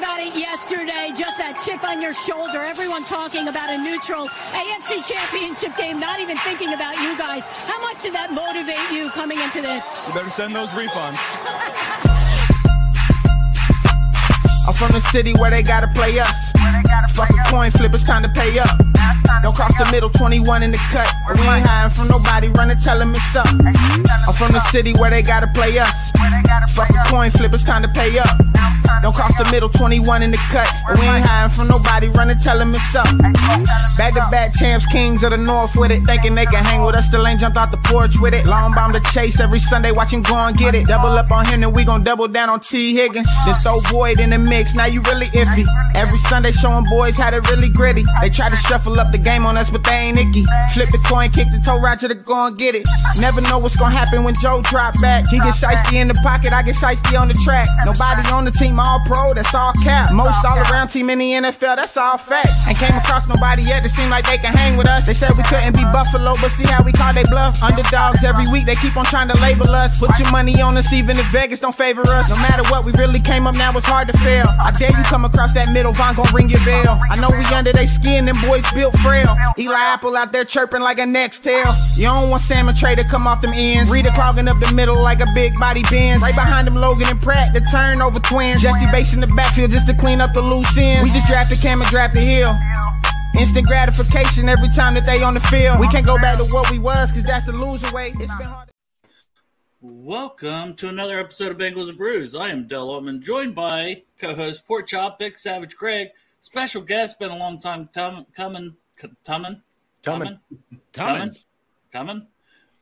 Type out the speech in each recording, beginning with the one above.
about it yesterday, just that chip on your shoulder. Everyone talking about a neutral AFC championship game, not even thinking about you guys. How much did that motivate you coming into this? You better send those refunds. I'm from the city where they gotta play us. Fuck a coin flip, it's time to pay up. Don't cross the middle, 21 in the cut. We ain't hiding from nobody, running, tell them it's up. I'm from the city where they gotta play us. Fuck a coin flip, it's time to pay up. Don't cross the middle, 21 in the cut. We ain't hiding from nobody, running, tell them it's up. Back to back champs, kings of the north with it. Thinking they can hang with us, still ain't jumped out the porch with it. Long bomb to chase every Sunday, watch him go and get it. Double up on him, then we gon' double down on T. Higgins. Then throw Boyd in the mix, now you really iffy. Every Sunday showing boys how to really gritty. They try to shuffle up the game on us, but they ain't icky. Flip the coin, kick the toe, Roger to go and get it. Never know what's gonna happen when Joe drop back. He get shiesty in the pocket, I get shiesty on the track. Nobody on the team, all pro, that's all cap. Most all around team in the NFL, that's all fact. Ain't came across nobody yet that seem like they can hang with us. They said we couldn't be Buffalo, but see how we call they bluff. Underdogs every week, they keep on trying to label us. Put your money on us, even if Vegas don't favor us. No matter what, we really came up now, it's hard to fail. I dare you come across that middle, Vonn gon' ring your bell. I know we under they skin, them boys built frail. Eli Apple out there chirping like a next tail. You don't want Salmon Trey to come off them ends. Reader clogging up the middle like a big body Benz. Right behind them, Logan and Pratt, the turnover twins. Jessie Bates in the backfield just to clean up the loose ends. We just drafted Cam and drafted Hill. Instant gratification every time that they on the field. We can't go back to what we was, cause that's the loser way. It's been hard. Welcome to another episode of Bengals and Brews. I am Del Ottman, joined by co-host Pork Chop, Big Savage Greg, special guest, been a long time com- coming, c- coming, coming, coming, coming.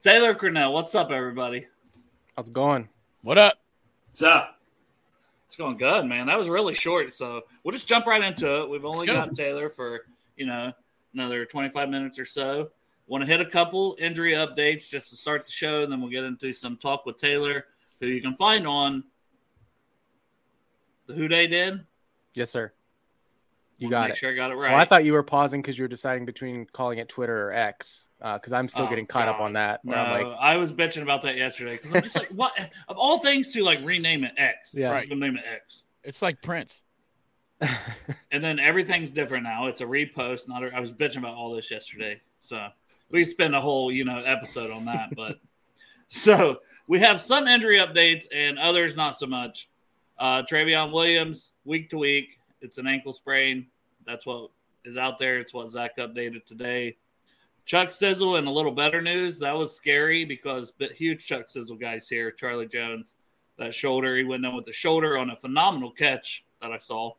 Taylor Cornell, what's up, everybody? How's it going? What up? What's up? It's going good, man. That was really short, so we'll just jump right into it. We've only got Taylor for you know another twenty-five minutes or so. Want to hit a couple injury updates just to start the show, and then we'll get into some talk with Taylor, who you can find on the Who Dey Den. Yes, sir. You got make it. Sure, I got it right. Well, I thought you were pausing because you were deciding between calling it Twitter or X. Uh, because I'm still Oh, getting caught up on that. No, I'm like, I was bitching about that yesterday because I'm just like, what of all things to like rename it X? Yeah. I'm Right. name it X, It's like Prince. and then everything's different now. It's a repost. Not a, I was bitching about all this yesterday, so we spend a whole you know episode on that. But so we have some injury updates and others not so much. Uh, Trayveon Williams, week to week, it's an ankle sprain. That's what is out there. It's what Zac updated today. Chuck Sizzle and a little better news. That was scary because but huge Chuck Sizzle guys here. Charlie Jones, that shoulder. He went in with the shoulder on a phenomenal catch that I saw.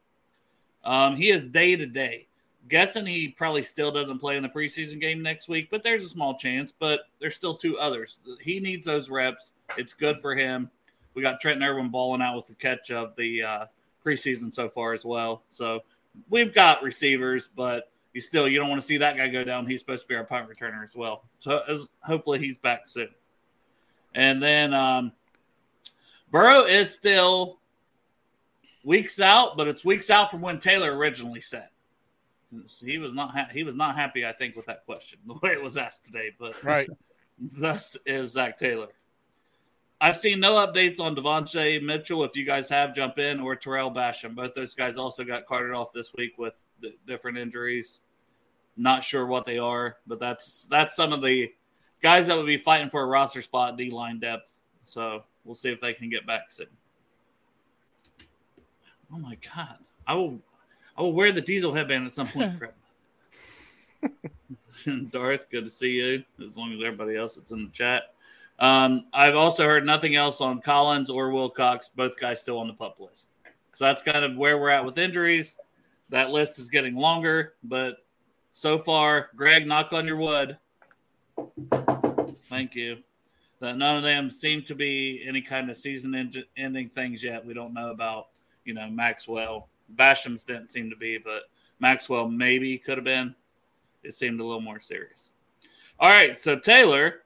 Um, he is day to day. Guessing he probably still doesn't play in the preseason game next week, but there's a small chance. But there's still two others. He needs those reps. It's good for him. We got Trent Irwin balling out with the catch of the uh, preseason so far as well. So we've got receivers, but you still you don't want to see that guy go down. He's supposed to be our punt returner as well. So as, hopefully he's back soon. And then um, Burrow is still weeks out, but it's weeks out from when Taylor originally said. He was not ha- he was not happy, I think, with that question the way it was asked today. But Right. thus is Zac Taylor. I've seen no updates on Devontae Mitchell. If you guys have, jump in or Tarell Basham. Both those guys also got carted off this week with d- different injuries. Not sure what they are, but that's that's some of the guys that would be fighting for a roster spot, D line depth. So we'll see if they can get back soon. Oh my god, I will, I will wear the diesel headband at some point. Darth, good to see you. As long as everybody else that's in the chat. Um, I've also heard nothing else on Collins or Wilcox. Both guys still on the pup list. So that's kind of where we're at with injuries. That list is getting longer, but so far, Greg, knock on your wood. Thank you. That none of them seem to be any kind of season ending things yet. We don't know about, you know, Maxwell. Basham's didn't seem to be, but Maxwell maybe could have been. It seemed a little more serious. All right, so Taylor,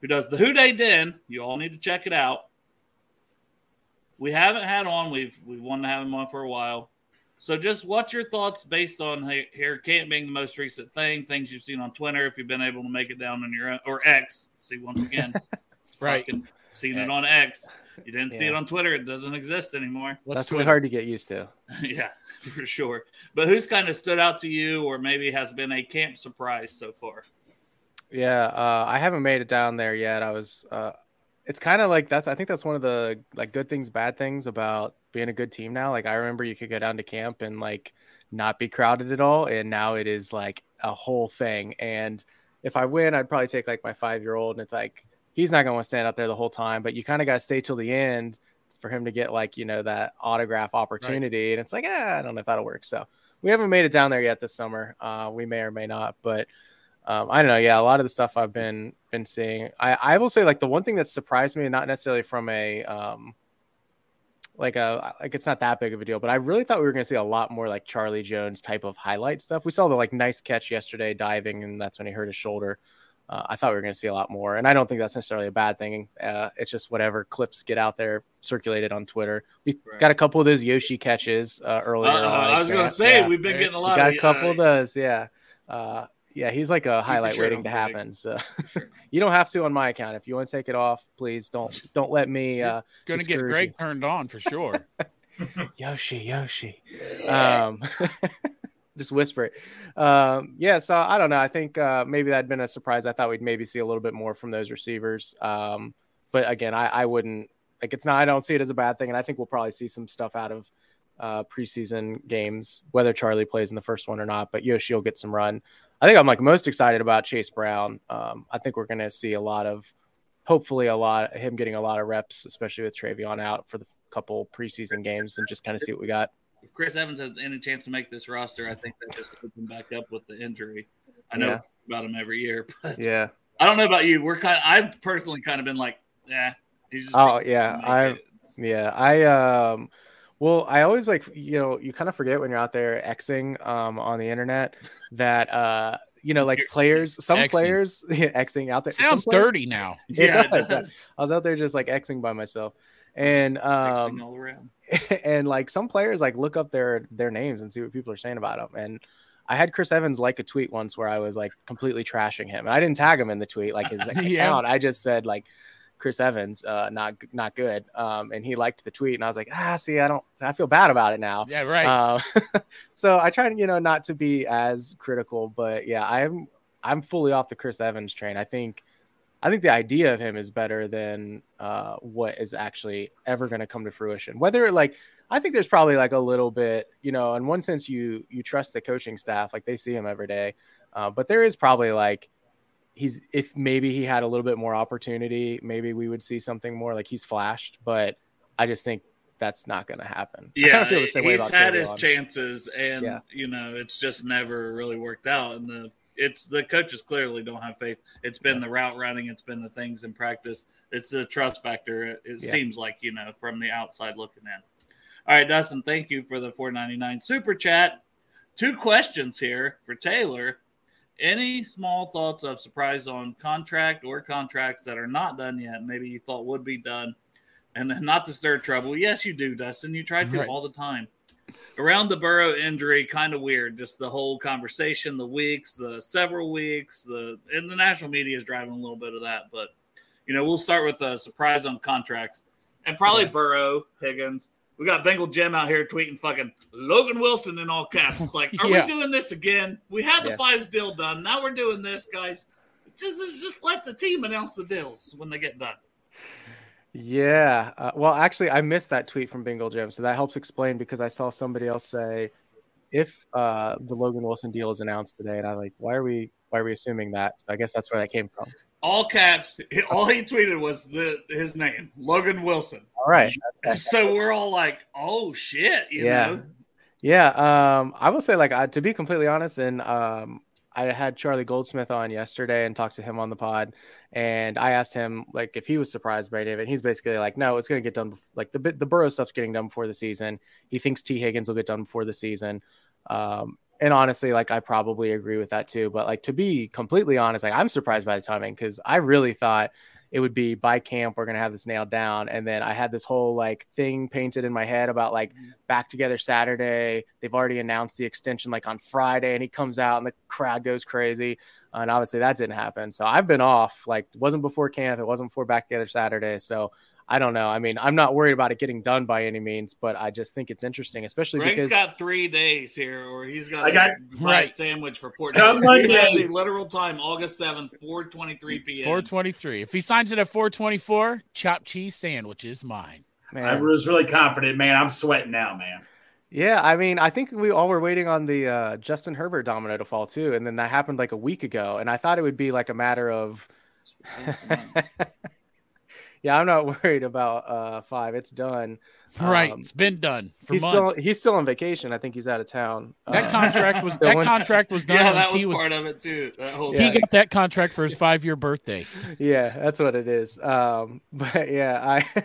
who does the Who Dey Den, you all need to check it out. We haven't had on. We've we wanted to have him on for a while. So, just what's your thoughts based on Hair Camp being the most recent thing, things you've seen on Twitter, if you've been able to make it down on your own, or X? See, once again, right, seen X. it on X. You didn't yeah. see it on Twitter; it doesn't exist anymore. What's That's really hard to get used to. yeah, for sure. But who's kind of stood out to you, or maybe has been a camp surprise so far? Yeah, uh, I haven't made it down there yet. I was. Uh, it's kind of like that's. I think that's one of the like good things, bad things about being a good team now. Like I remember you could go down to camp and like not be crowded at all, and now it is like a whole thing. And if I win, I'd probably take like my five year old, and it's like he's not going to stand out there the whole time, but you kind of got to stay till the end for him to get like you know that autograph opportunity. Right. And it's like, eh, I don't know if that'll work. So we haven't made it down there yet this summer. Uh, we may or may not, but. Um, I don't know. Yeah, a lot of the stuff I've been been seeing. I, I will say like the one thing that surprised me, not necessarily from a um, like a like it's not that big of a deal, but I really thought we were going to see a lot more like Charlie Jones type of highlight stuff. We saw the like nice catch yesterday diving, and that's when he hurt his shoulder. Uh, I thought we were going to see a lot more, and I don't think that's necessarily a bad thing. Uh, it's just whatever clips get out there circulated on Twitter. We right. got a couple of those Yoshi catches uh, earlier. Uh, I was going to say yeah. we've been getting a lot. We got of, a couple of uh, those, yeah. Uh, yeah, he's like a highlight waiting to happen. So sure. you don't have to on my account. If you want to take it off, please don't don't let me. Uh, Going to get Greg you. turned on for sure. Yoshi, Yoshi. Um, just whisper it. Um, yeah, so I don't know. I think uh, maybe that'd been a surprise. I thought we'd maybe see a little bit more from those receivers. Um, but again, I, I wouldn't like it's not. I don't see it as a bad thing, and I think we'll probably see some stuff out of uh, preseason games, whether Charlie plays in the first one or not. But Yoshi will get some run. I think I'm like most excited about Chase Brown. Um, I think we're going to see a lot of, hopefully, a lot him getting a lot of reps, especially with Trayveon out for the couple preseason games, and just kind of see what we got. If Chris Evans has any chance to make this roster, I think that just open back up with the injury. I know yeah. about him every year, but yeah, I don't know about you. We're kind. Of, I've personally kind of been like, yeah, he's. oh yeah, I yeah I um well, I always like you know you kind of forget when you're out there xing um, on the internet that uh, you know like players, some Xing. players yeah, xing out there sounds players, dirty now. Yeah, it does. I was out there just like xing by myself, and um, all around. and like some players like look up their their names and see what people are saying about them, and I had Chris Evans like a tweet once where I was like completely trashing him, and I didn't tag him in the tweet like his account. yeah. I just said like Chris Evans, uh, not not good. Um, and he liked the tweet, and I was like, ah, see, I don't, I feel bad about it now. Yeah, right. Uh, so I try to, you know, not to be as critical, but yeah, I'm I'm fully off the Chris Evans train. I think I think the idea of him is better than uh, what is actually ever going to come to fruition. Whether like I think there's probably like a little bit, you know, in one sense you you trust the coaching staff, like they see him every day, uh, but there is probably like he's if maybe he had a little bit more opportunity, maybe we would see something more like he's flashed, but I just think that's not going to happen. Yeah, he's had his chances, and yeah. you know it's just never really worked out. And the it's the coaches clearly don't have faith. It's been the route running, it's been the things in practice. It's the trust factor. It, it yeah. seems like you know from the outside looking in. All right, Dustin, thank you for the four ninety nine super chat. Two questions here for Taylor. Any small thoughts of surprise on contract or contracts that are not done yet? Maybe you thought would be done, and then not to stir trouble. Yes, you do, Dustin. You try to right. all the time. Around the Burrow injury, kind of weird. Just the whole conversation, the weeks, the several weeks, the and the national media is driving a little bit of that. But you know, we'll start with a surprise on contracts, and probably. Burrow, Higgins, we got Bengal Jim out here tweeting fucking Logan Wilson in all caps. It's like, are yeah. we doing this again? We had the yeah. fives deal done. Now we're doing this, guys. Just, just let the team announce the deals when they get done. Yeah. Uh, well, actually, I missed that tweet from Bengal Jim, so that helps explain because I saw somebody else say, if uh, the Logan Wilson deal is announced today, and I'm like, why are we why are we assuming that? So I guess that's where that came from. All caps. All he tweeted was the his name, Logan Wilson. All right. So we're all like, "Oh shit!" You yeah. know. Yeah. Um, I will say, like, uh, to be completely honest, and um, I had Charlie Goldsmith on yesterday and talked to him on the pod, and I asked him like if he was surprised by David. He's basically like, no, it's going to get done. Bef- like the the Burrow stuff's getting done before the season. He thinks T Higgins will get done before the season. Um, and honestly, like I probably agree with that too. But like to be completely honest, like I'm surprised by the timing because I really thought it would be by camp we're gonna have this nailed down, and then I had this whole like thing painted in my head about like mm-hmm. back together Saturday. They've already announced the extension like on Friday, and he comes out and the crowd goes crazy. And obviously that didn't happen. So I've been off. Like it wasn't before camp. It wasn't before back together Saturday. So I don't know. I mean, I'm not worried about it getting done by any means, but I just think it's interesting, especially Greg's because got three days here, or he's got I a got- right. Right. sandwich for Port. Come We Monday. the literal time, August seventh, four twenty three p.m. 423. If he signs it at 424, chopped cheese sandwich is mine. man, I was really confident, man. I'm sweating now, man. Yeah, I mean, I think we all were waiting on the uh, Justin Herbert domino to fall too, and then that happened like a week ago, and I thought it would be like a matter of. yeah, I'm not worried about uh, five. It's done. Right. Um, it's been done for he's months. still he's still on vacation. I think he's out of town. that Uh, contract was Still that wants- contract was done. yeah, that was, T part of it too. That whole T Yeah. got that contract for his five year birthday. yeah, that's what it is. Um, but yeah, I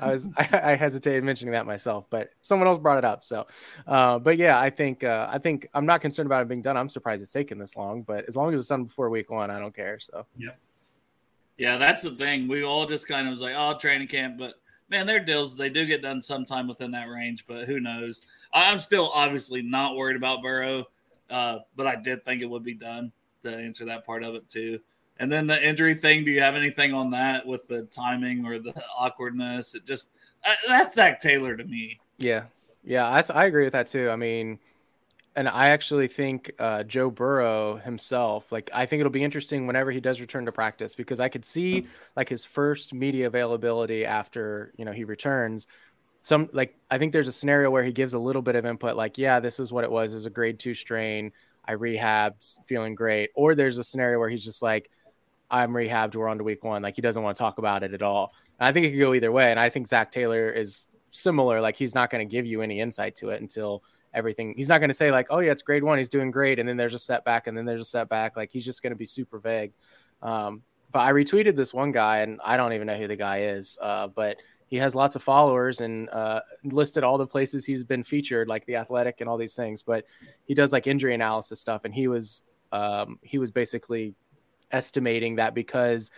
I was I, I hesitated mentioning that myself, but someone else brought it up. So, uh, but yeah, I think uh, I think I'm not concerned about it being done. I'm surprised it's taken this long, but as long as it's done before week one, I don't care. So Yeah, that's the thing. We all just kind of was like, oh, training camp, but man, their deals they do get done sometime within that range, but who knows? I'm still obviously not worried about Burrow, uh, but I did think it would be done to answer that part of it too. And then the injury thing. Do you have anything on that with the timing or the awkwardness? It just uh, that's Zac Taylor to me. yeah, yeah, that's I agree with that too. I mean, and I actually think uh, Joe Burrow himself, like I think it'll be interesting whenever he does return to practice because I could see like his first media availability after you know he returns. Some like I think there's a scenario where he gives a little bit of input, like yeah, this is what it was. It was a grade two strain. I rehabbed, feeling great. Or there's a scenario where he's just like, I'm rehabbed. We're on to week one. Like he doesn't want to talk about it at all. And I think it could go either way. And I think Zac Taylor is similar. Like he's not going to give you any insight to it until everything. He's not going to say like, oh yeah, it's grade one. He's doing great, and then there's a setback, and then there's a setback. Like he's just going to be super vague. Um, but I retweeted this one guy, and I don't even know who the guy is. Uh, but he has lots of followers and uh, listed all the places he's been featured, like the Athletic and all these things. But he does like injury analysis stuff, and he was um, he was basically estimating that because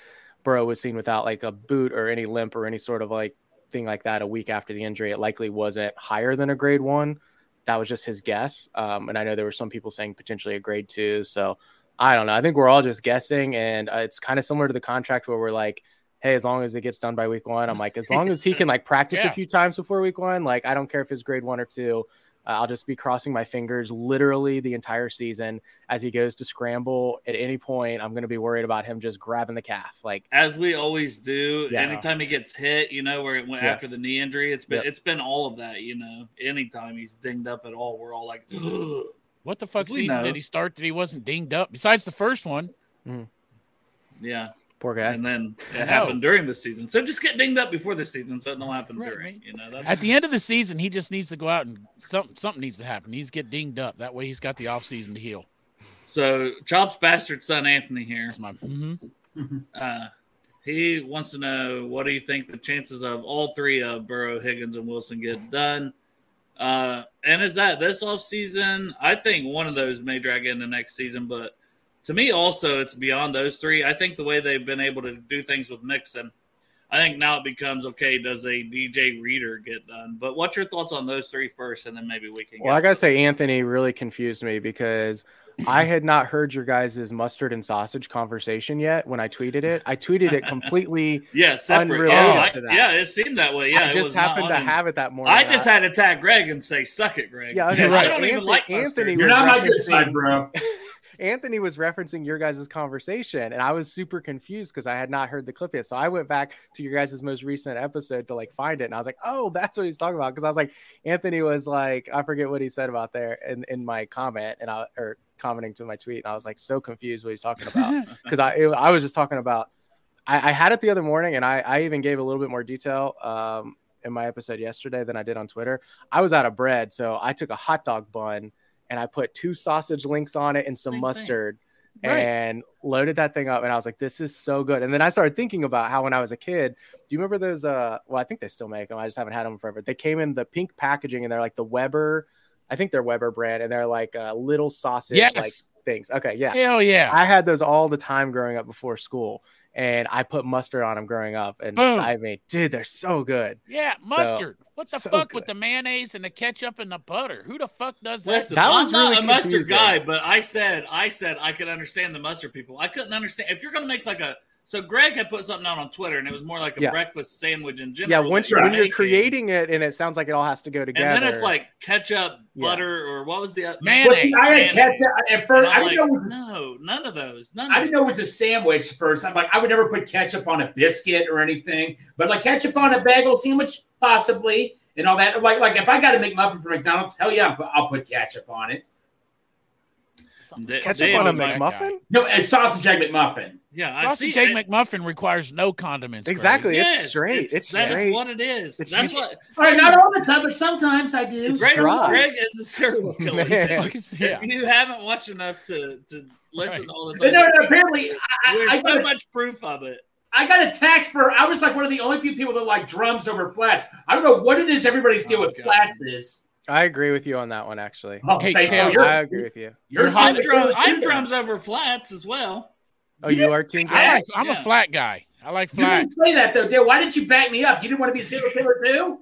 Burrow was seen without like a boot or any limp or any sort of like thing like that a week after the injury, it likely wasn't higher than a grade one. That was just his guess. Um, and I know there were some people saying potentially a grade two. So I don't know. I think we're all just guessing, and uh, it's kind of similar to the contract where we're like, hey, as long as it gets done by week one, I'm like, as long as he can like practice Yeah. a few times before week one, like I don't care if it's grade one or two. Uh, I'll just be crossing my fingers literally the entire season as he goes to scramble at any point. I'm going to be worried about him just grabbing the calf. Like, as we always do. Yeah. Anytime he gets hit, you know, where it went Yeah. after the knee injury, it's been Yep. it's been all of that. You know, anytime he's dinged up at all, we're all like, What the fuck We season know. did he start that he wasn't dinged up? Besides the first one. yeah. Poor guy. And then it happened during the season. So just get dinged up before the season, so it don't happen Right, during. right. You know, that's At the end of the season, he just needs to go out and something something needs to happen. He needs to get dinged up. That way he's got the off season to heal. so. Chop's bastard son Anthony here. That's my mhm. Uh, he wants to know what do you think the chances of all three of Burrow, Higgins, and Wilson get done? Uh, and is that this off season? I think one of those may drag into next season, but to me, also, it's beyond those three. I think the way they've been able to do things with Mixon, I think now it becomes okay. Does a DJ Reader get done? But what's your thoughts on those three first, and then maybe we can. Well, I gotta say, Anthony really confused me because I had not heard your guys' mustard and sausage conversation yet when I tweeted it. I tweeted it completely. yeah, separate. unrelated Yeah, I- to that. yeah, it seemed that way. Yeah, I it just was happened to on have it that morning. I just had to tag Greg and say, "Suck it, Greg." Yeah, I don't right. even Anthony- like Anthony. You're not my good side, bro. Anthony was referencing your guys' conversation, and I was super confused because I had not heard the clip yet. So I went back to your guys' most recent episode to like find it, and I was like, "Oh, that's what he's talking about." Because I was like, Anthony was like, I forget what he said about there in in my comment, and I or commenting to my tweet, and I was like so confused what he's talking about because I it, I was just talking about. I, I had it the other morning, and I I even gave a little bit more detail. Um, in my episode yesterday than I did on Twitter. I was out of bread, so I took a hot dog bun and I put two sausage links on it and some Same thing. mustard Right. and loaded that thing up and I was like this is so good. And then I started thinking about how when I was a kid, do you remember those uh well I think they still make them. I just haven't had them forever. They came in the pink packaging and they're like the Weber I think they're Weber brand and they're like uh, little sausage Yes. like things. Okay, yeah. Hell yeah. I had those all the time growing up before school and I put mustard on them growing up and Boom. I mean, dude, they're so good. yeah, mustard. what the so fuck with the mayonnaise and the ketchup and the butter? Who the fuck does that? Listen, That I'm was not really a mustard confusing. guy, but I said I said I could understand the mustard people. I couldn't understand if you're gonna make like a so Greg had put something out on Twitter and it was more like a Yeah. breakfast sandwich in Yeah, general. once you're, when you're creating it and it sounds like it all has to go together. and then it's like ketchup, Yeah. butter, or what was the other Mayonnaise. Well, I Mayonnaise. had ketchup at first. I'm didn't like, know it was no, none of those. None I didn't know it was a sandwich first. I'm like, I would never put ketchup on a biscuit or anything, but like ketchup on a bagel sandwich, possibly, and all that. Like, like if I got a McMuffin from McDonald's, hell yeah, I'll- I'll put ketchup on it. Da- ketchup David on a McMuffin. No, and sausage egg McMuffin. Yeah, I Sausage see. egg it- McMuffin requires no condiments. Exactly. Yes, it's straight. It's, that is straight. what it is. It's That's just- what All right, not all the time, but sometimes I do. It's Greg, dry. Greg is a serial killer. Man. Yeah. If you haven't watched enough to, to listen Right. all the But time, no, no, apparently, I, I, there's I, so got much proof of it. I got a text for. I was like one of the only few people that like drums over flats. I don't know what it is everybody's oh, deal Oh, with God. flats is. I agree with you on that one, actually. Oh, Hey, thank Taylor, you. I agree with you. You're I'm, hot drum, I'm drums over flats as well. Oh, you are team. I Greg? like, I'm Yeah. a flat guy. I like flats. You flat. didn't say that though, Dale. Why didn't you back me up? You didn't want to be a serial killer too?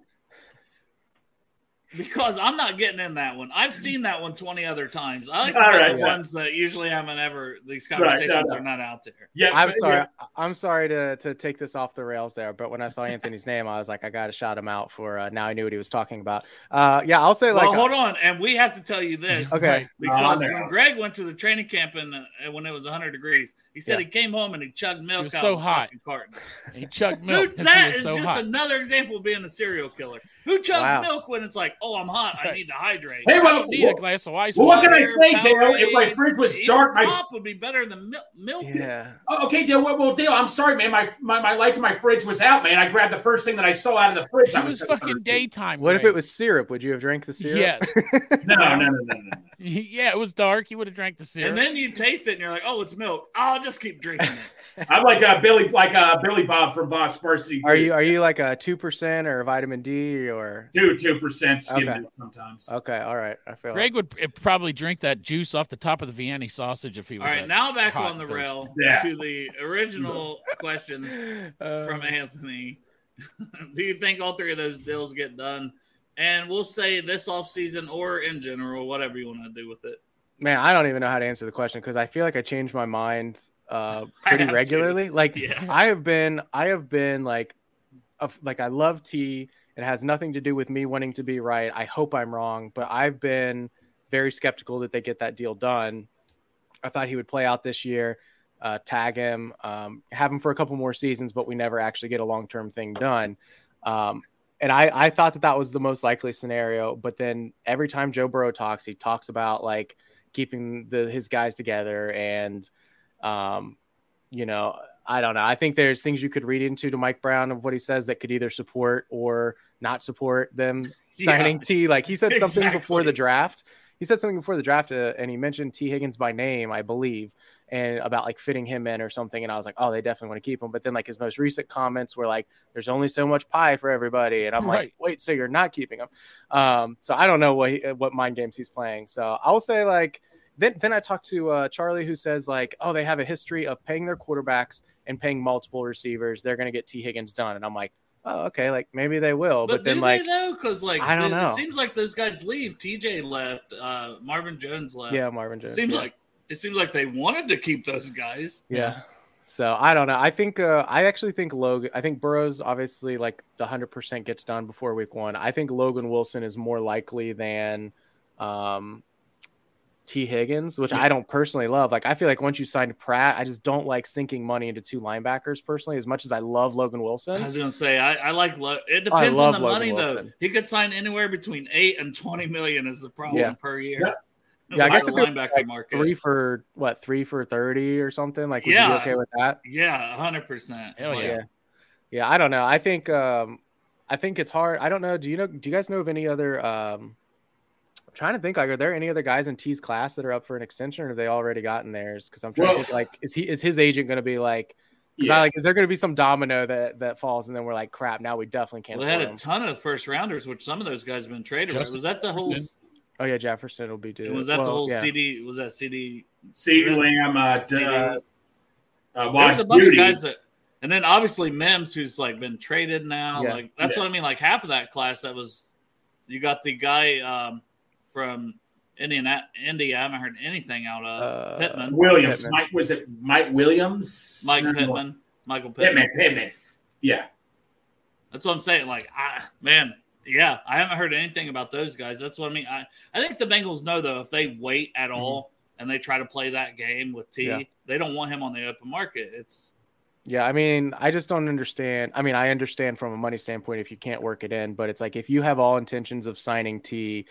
Because I'm not getting in that one. I've seen that one 20 other times. I like to All get right, the yeah. ones that usually haven't ever, these Right, no, conversations no. are not out there. Yeah, I'm but- sorry. yeah. I'm sorry to to take this off the rails there, but when I saw Anthony's name, I was like, I got to shout him out for. Uh, now I knew what he was talking about. Uh, yeah, I'll say like. well, hold on. And we have to tell you this. Okay. Because Oh, when Greg went to the training camp and uh, when it was 100 degrees, he said Yeah. he came home and he chugged milk was out so of hot. fucking carton. He chugged milk. Dude, 'cause that he was is so just hot. another example of being a serial killer. Who chugs Wow. milk when it's like, oh, I'm hot, I need to hydrate? Hey, I well, don't need a glass of ice well, what can I say, Dale? If my fridge was dark, my pop would be better than milk. milk. Yeah. Oh, okay, Dale. Well, well, Dale, I'm sorry, man. My, my my light to my fridge was out, man. I grabbed the first thing that I saw out of the fridge. It I was gonna fucking thirst. daytime. What if it was syrup? Would you have drank the syrup? Yes. No, no, no, no, no. no. yeah, it was dark. You would have drank the syrup. And then you taste it and you're like, oh, it's milk. I'll just keep drinking it. I'm like uh, Billy, like uh, Billy Bob from Boss Varsity. Are you are you like a two percent or a vitamin D or? two two percent skim Okay. milk sometimes? Okay, all right. I feel. Like Greg would uh, probably drink that juice off the top of the Vienna sausage if he was. right, a now back on the rail Yeah. to the original question like uh, from Anthony. Do you think all three of those deals get done? And we'll say this off season or in general, whatever you want to do with it. Man, I don't even know how to answer the question because I feel like I change my mind uh, pretty have to. regularly. Like Yeah. I have been, I have been like, a, like I love T. It has nothing to do with me wanting to be right. I hope I'm wrong, but I've been very skeptical that they get that deal done. I thought he would play out this year, uh, tag him, um, have him for a couple more seasons, but we never actually get a long term thing done. Um, and I, I thought that that was the most likely scenario. But then every time Joe Burrow talks, he talks about like keeping the his guys together and, um, you know, I don't know. I think there's things you could read into to Mike Brown of what he says that could either support or not support them Yeah. signing T. Like he said something before the draft. He said something before the draft, uh, and he mentioned T Higgins by name, I believe, and about like fitting him in or something. And I was like, oh, they definitely want to keep him. But then like his most recent comments were like, "There's only so much pie for everybody," and I'm like, wait, so you're not keeping him? Um, so I don't know what he, what mind games he's playing. So I'll say like. Then, then I talked to uh, Charlie, who says like, "Oh, they have a history of paying their quarterbacks and paying multiple receivers. They're going to get T Higgins done." And I'm like, "Oh, okay, like maybe they will." But, But, then do like, they though? Because like I don't it, know. it seems like those guys leave. TJ left. Uh, Marvin Jones left. yeah, Marvin Jones. seems yeah. like it seems like they wanted to keep those guys. Yeah. So I don't know. I think uh, I actually think Logan. I think Burrows obviously like the hundred percent gets done before week one. I think Logan Wilson is more likely than um, T Higgins, which I don't personally love. Like I feel like once you signed Pratt, I just don't like sinking money into two linebackers personally. As much as I love Logan Wilson, I was gonna say I, I like Lo- it depends on the Logan money though. He could sign anywhere between eight and twenty million is the problem Yeah. per year. Yeah. yeah, I guess the if linebacker like market. three for what three for thirty or something, like would you Yeah. be okay with that? Yeah, hundred percent. Hell yeah. yeah, yeah. I don't know. I think um, I think it's hard. I don't know. Do you know? Do you guys know of any other? Um, I'm trying to think. Like, are there any other guys in T's class that are up for an extension, or have they already gotten theirs? Because I'm trying Well- to think. Like, is he is his agent going to be like? Is Yeah. I like? Is there going to be some domino that that falls, and then we're like, crap. Now we definitely can't. Well, they had afford a ton of first rounders, which some of those guys have been traded. with. Was that the whole? Jefferson. Oh yeah, Jefferson will be due. Was that the Well, whole yeah. CD? Was that CD? CeeDee Lamb, uh, CD. uh, uh, There's a bunch Beauty. of guys that, and then obviously Mims, who's like been traded now. Yeah. Like that's Yeah. what I mean. Like half of that class that was, you got the guy um, from Indiana. Indy. I haven't heard anything out of Uh, Pittman, Williams. Pittman. Mike was it Mike Williams? Mike No, Pittman, Michael Pittman. Pittman. Pittman. Yeah. That's what I'm saying. Like, I man, yeah, I haven't heard anything about those guys. That's what I mean. I, I think the Bengals know though if they wait at all and they try to play that game with T, Mm-hmm. Yeah. they don't want him on the open market. It's Yeah, I mean, I just don't understand. I mean, I understand from a money standpoint if you can't work it in, but it's like if you have all intentions of signing T,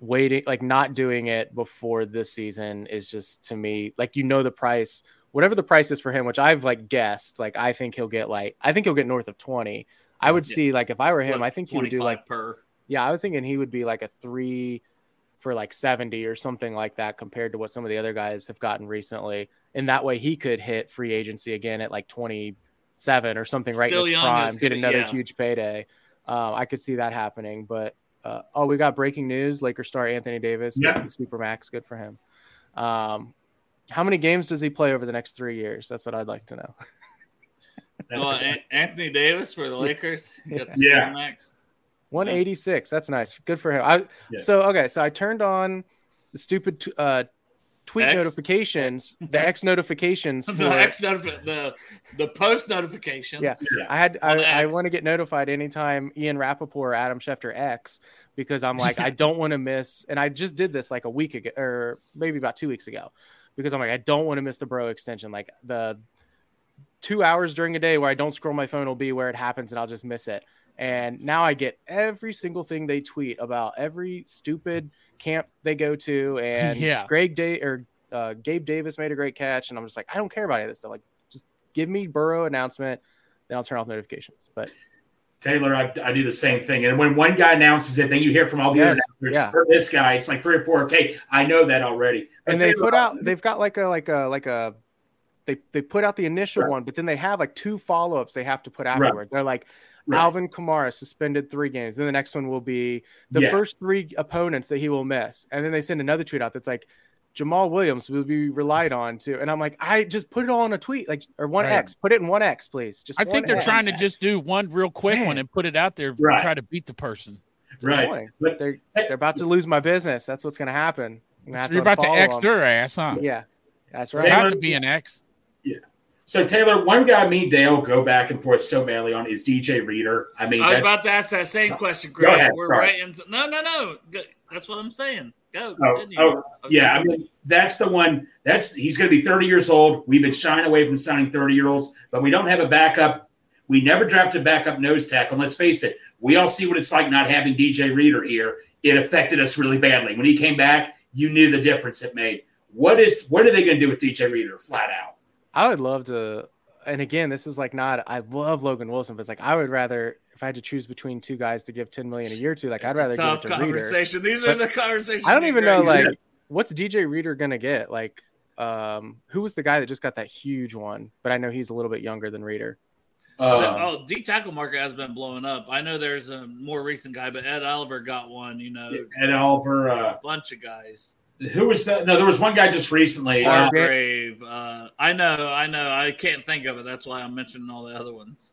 waiting, like not doing it before this season is just to me like you know the price, whatever the price is for him, which I've like guessed. Like I think he'll get like I think he'll get north of twenty. I would Yeah. see like if I were him, I think he would do like per. yeah, I was thinking he would be like a three for like 70 or something like that compared to what some of the other guys have gotten recently. And that way he could hit free agency again at like 27 or something right Still in his prime, get another yeah. huge payday. Uh, I could see that happening. But uh, oh, we got breaking news. Laker star Anthony Davis gets the super max. Good for him. Um, how many games does he play over the next three years? That's what I'd like to know. Well, the- An- Anthony Davis for the Lakers. He got the Yeah. Super max. 186. That's nice. Good for him. I, Yeah. So okay, so I turned on the stupid t- uh, tweet X? notifications, the X notifications. For, The X notifi- the the post notifications. Yeah. Yeah. I had I, On I X. want to get notified anytime Ian Rapoport or Adam Schefter X because I'm like I don't want to miss, and I just did this like a week ago or maybe about two weeks ago because I'm like I don't want to miss the bro extension. Like the two hours during a day where I don't scroll my phone will be where it happens and I'll just miss it. And now I get every single thing they tweet about every stupid camp they go to. And Yeah. Greg Day or uh, Gabe Davis made a great catch. And I'm just like, I don't care about any of this stuff. Like, just give me Burrow announcement, then I'll turn off notifications. But Taylor, I, I do the same thing. And when one guy announces it, then you hear from all the Yes, other announcers. yeah. For this guy, it's like three or four. Okay, I know that already. But and they Taylor, put out they've got like a like a like a they they put out the initial Right. one, but then they have like two follow ups they have to put afterward. They're like Right. Alvin Kamara suspended three games. Then the next one will be the Yes. first three opponents that he will miss. And then they send another tweet out that's like Jamaal Williams will be relied on to. And I'm like, I just put it all in a tweet, like or one Right. X. Put it in one X, please. Just I think they're X. trying to just do one real quick Man. one and put it out there, Right. try to beat the person. It's Right. annoying. But- They're they're about to lose my business. That's what's gonna happen. Gonna have You're about to X them. their ass, huh? Yeah, that's It's right. about to be an X. So Taylor, one guy me and Dale go back and forth so badly on is DJ Reader. I mean, I was about to ask that same question, Go ahead, We're sorry. right into no, no, no. Go- That's what I'm saying. Go. Oh, oh, Okay. yeah, I mean that's the one. That's he's going to be 30 years old. We've been shying away from signing 30 year olds, but we don't have a backup. We never drafted a backup nose tackle. And let's face it, we all see what it's like not having DJ Reader here. It affected us really badly. When he came back, you knew the difference it made. What is what are they going to do with DJ Reader? Flat out. I would love to, and again, this is like not. I love Logan Wilson, but it's like I would rather if I had to choose between two guys to give ten million a year to, like I'd rather a give tough it to Reader. conversation. These are the conversations. I don't even know like had. what's DJ Reader gonna get. Like, um, who was the guy that just got that huge one? But I know he's a little bit younger than Reader. Uh, oh, D tackle market has been blowing up. I know there's a more recent guy, but Ed Oliver got one. You know, Ed Oliver. Uh, a bunch of guys. Who was that? No, there was one guy just recently. Uh, Hargrave. Uh, I know, I know. I can't think of it. That's why I'm mentioning all the other ones.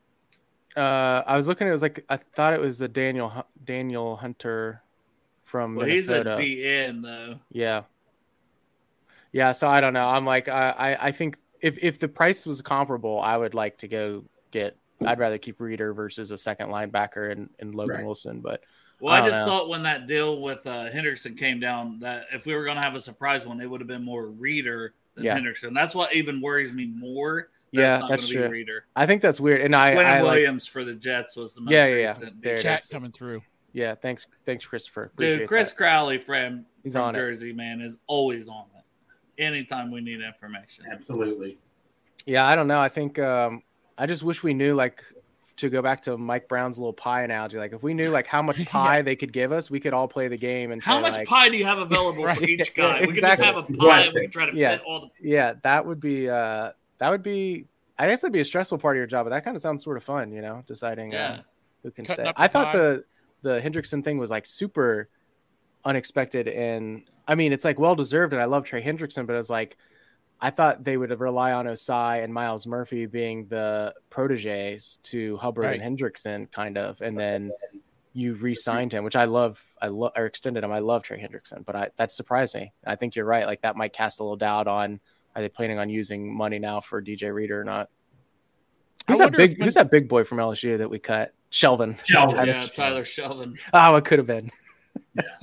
Uh, I was looking. It was like I thought it was the Danielle Danielle Hunter from Well, he's a DN though. Yeah. Yeah, so I don't know. I'm like I, I I think if if the price was comparable, I would like to go get I'd rather keep Reader versus a second linebacker and, and Logan Right. Wilson, but Well, I, I just know. thought when that deal with uh, Hendrickson came down that if we were going to have a surprise one, it would have been more Reader than Yeah. Hendrickson. That's what even worries me more. that Yeah, it's not that's gonna true. Be Reader. I think that's weird. And I, Quinn I like, Williams for the Jets was the most Yeah, yeah, yeah. recent. There it. Chat is. coming through. yeah, thanks, thanks, Christopher. Appreciate Dude, Chris that. Crowley from, He's from on it. Jersey, man, is always on it. Anytime we need information. Absolutely. Yeah, I don't know. I think um, I just wish we knew like to go back to Mike Brown's little pie analogy. Like if we knew like how much pie they could give us, we could all play the game and How say, much like, pie do you have available Right. for each guy? We could just have a pie and we could try to Yeah. fit all the Yeah, that would be uh that would be I guess that'd be a stressful part of your job, but that kind of sounds sort of fun, you know, deciding Yeah. uh, who can Cutting stay. I thought pie. the the Hendrickson thing was like super unexpected and I mean it's like well deserved and I love Trey Hendrickson, but it's like I thought they would rely on Ossai and Myles Murphy being the proteges to Hubbard Right. and Hendrickson, kind of, and then you re-signed him, which I love. I love or extended him. I love Trey Hendrickson, but I that surprised me. I think you're right. Like that might cast a little doubt on are they planning on using money now for DJ Reader or not? I Who's that big? when- Who's that big boy from LSU that we cut? Shelvin. Shelvin, Tyler yeah, Shelvin. Tyler Shelvin. Oh, it could have been.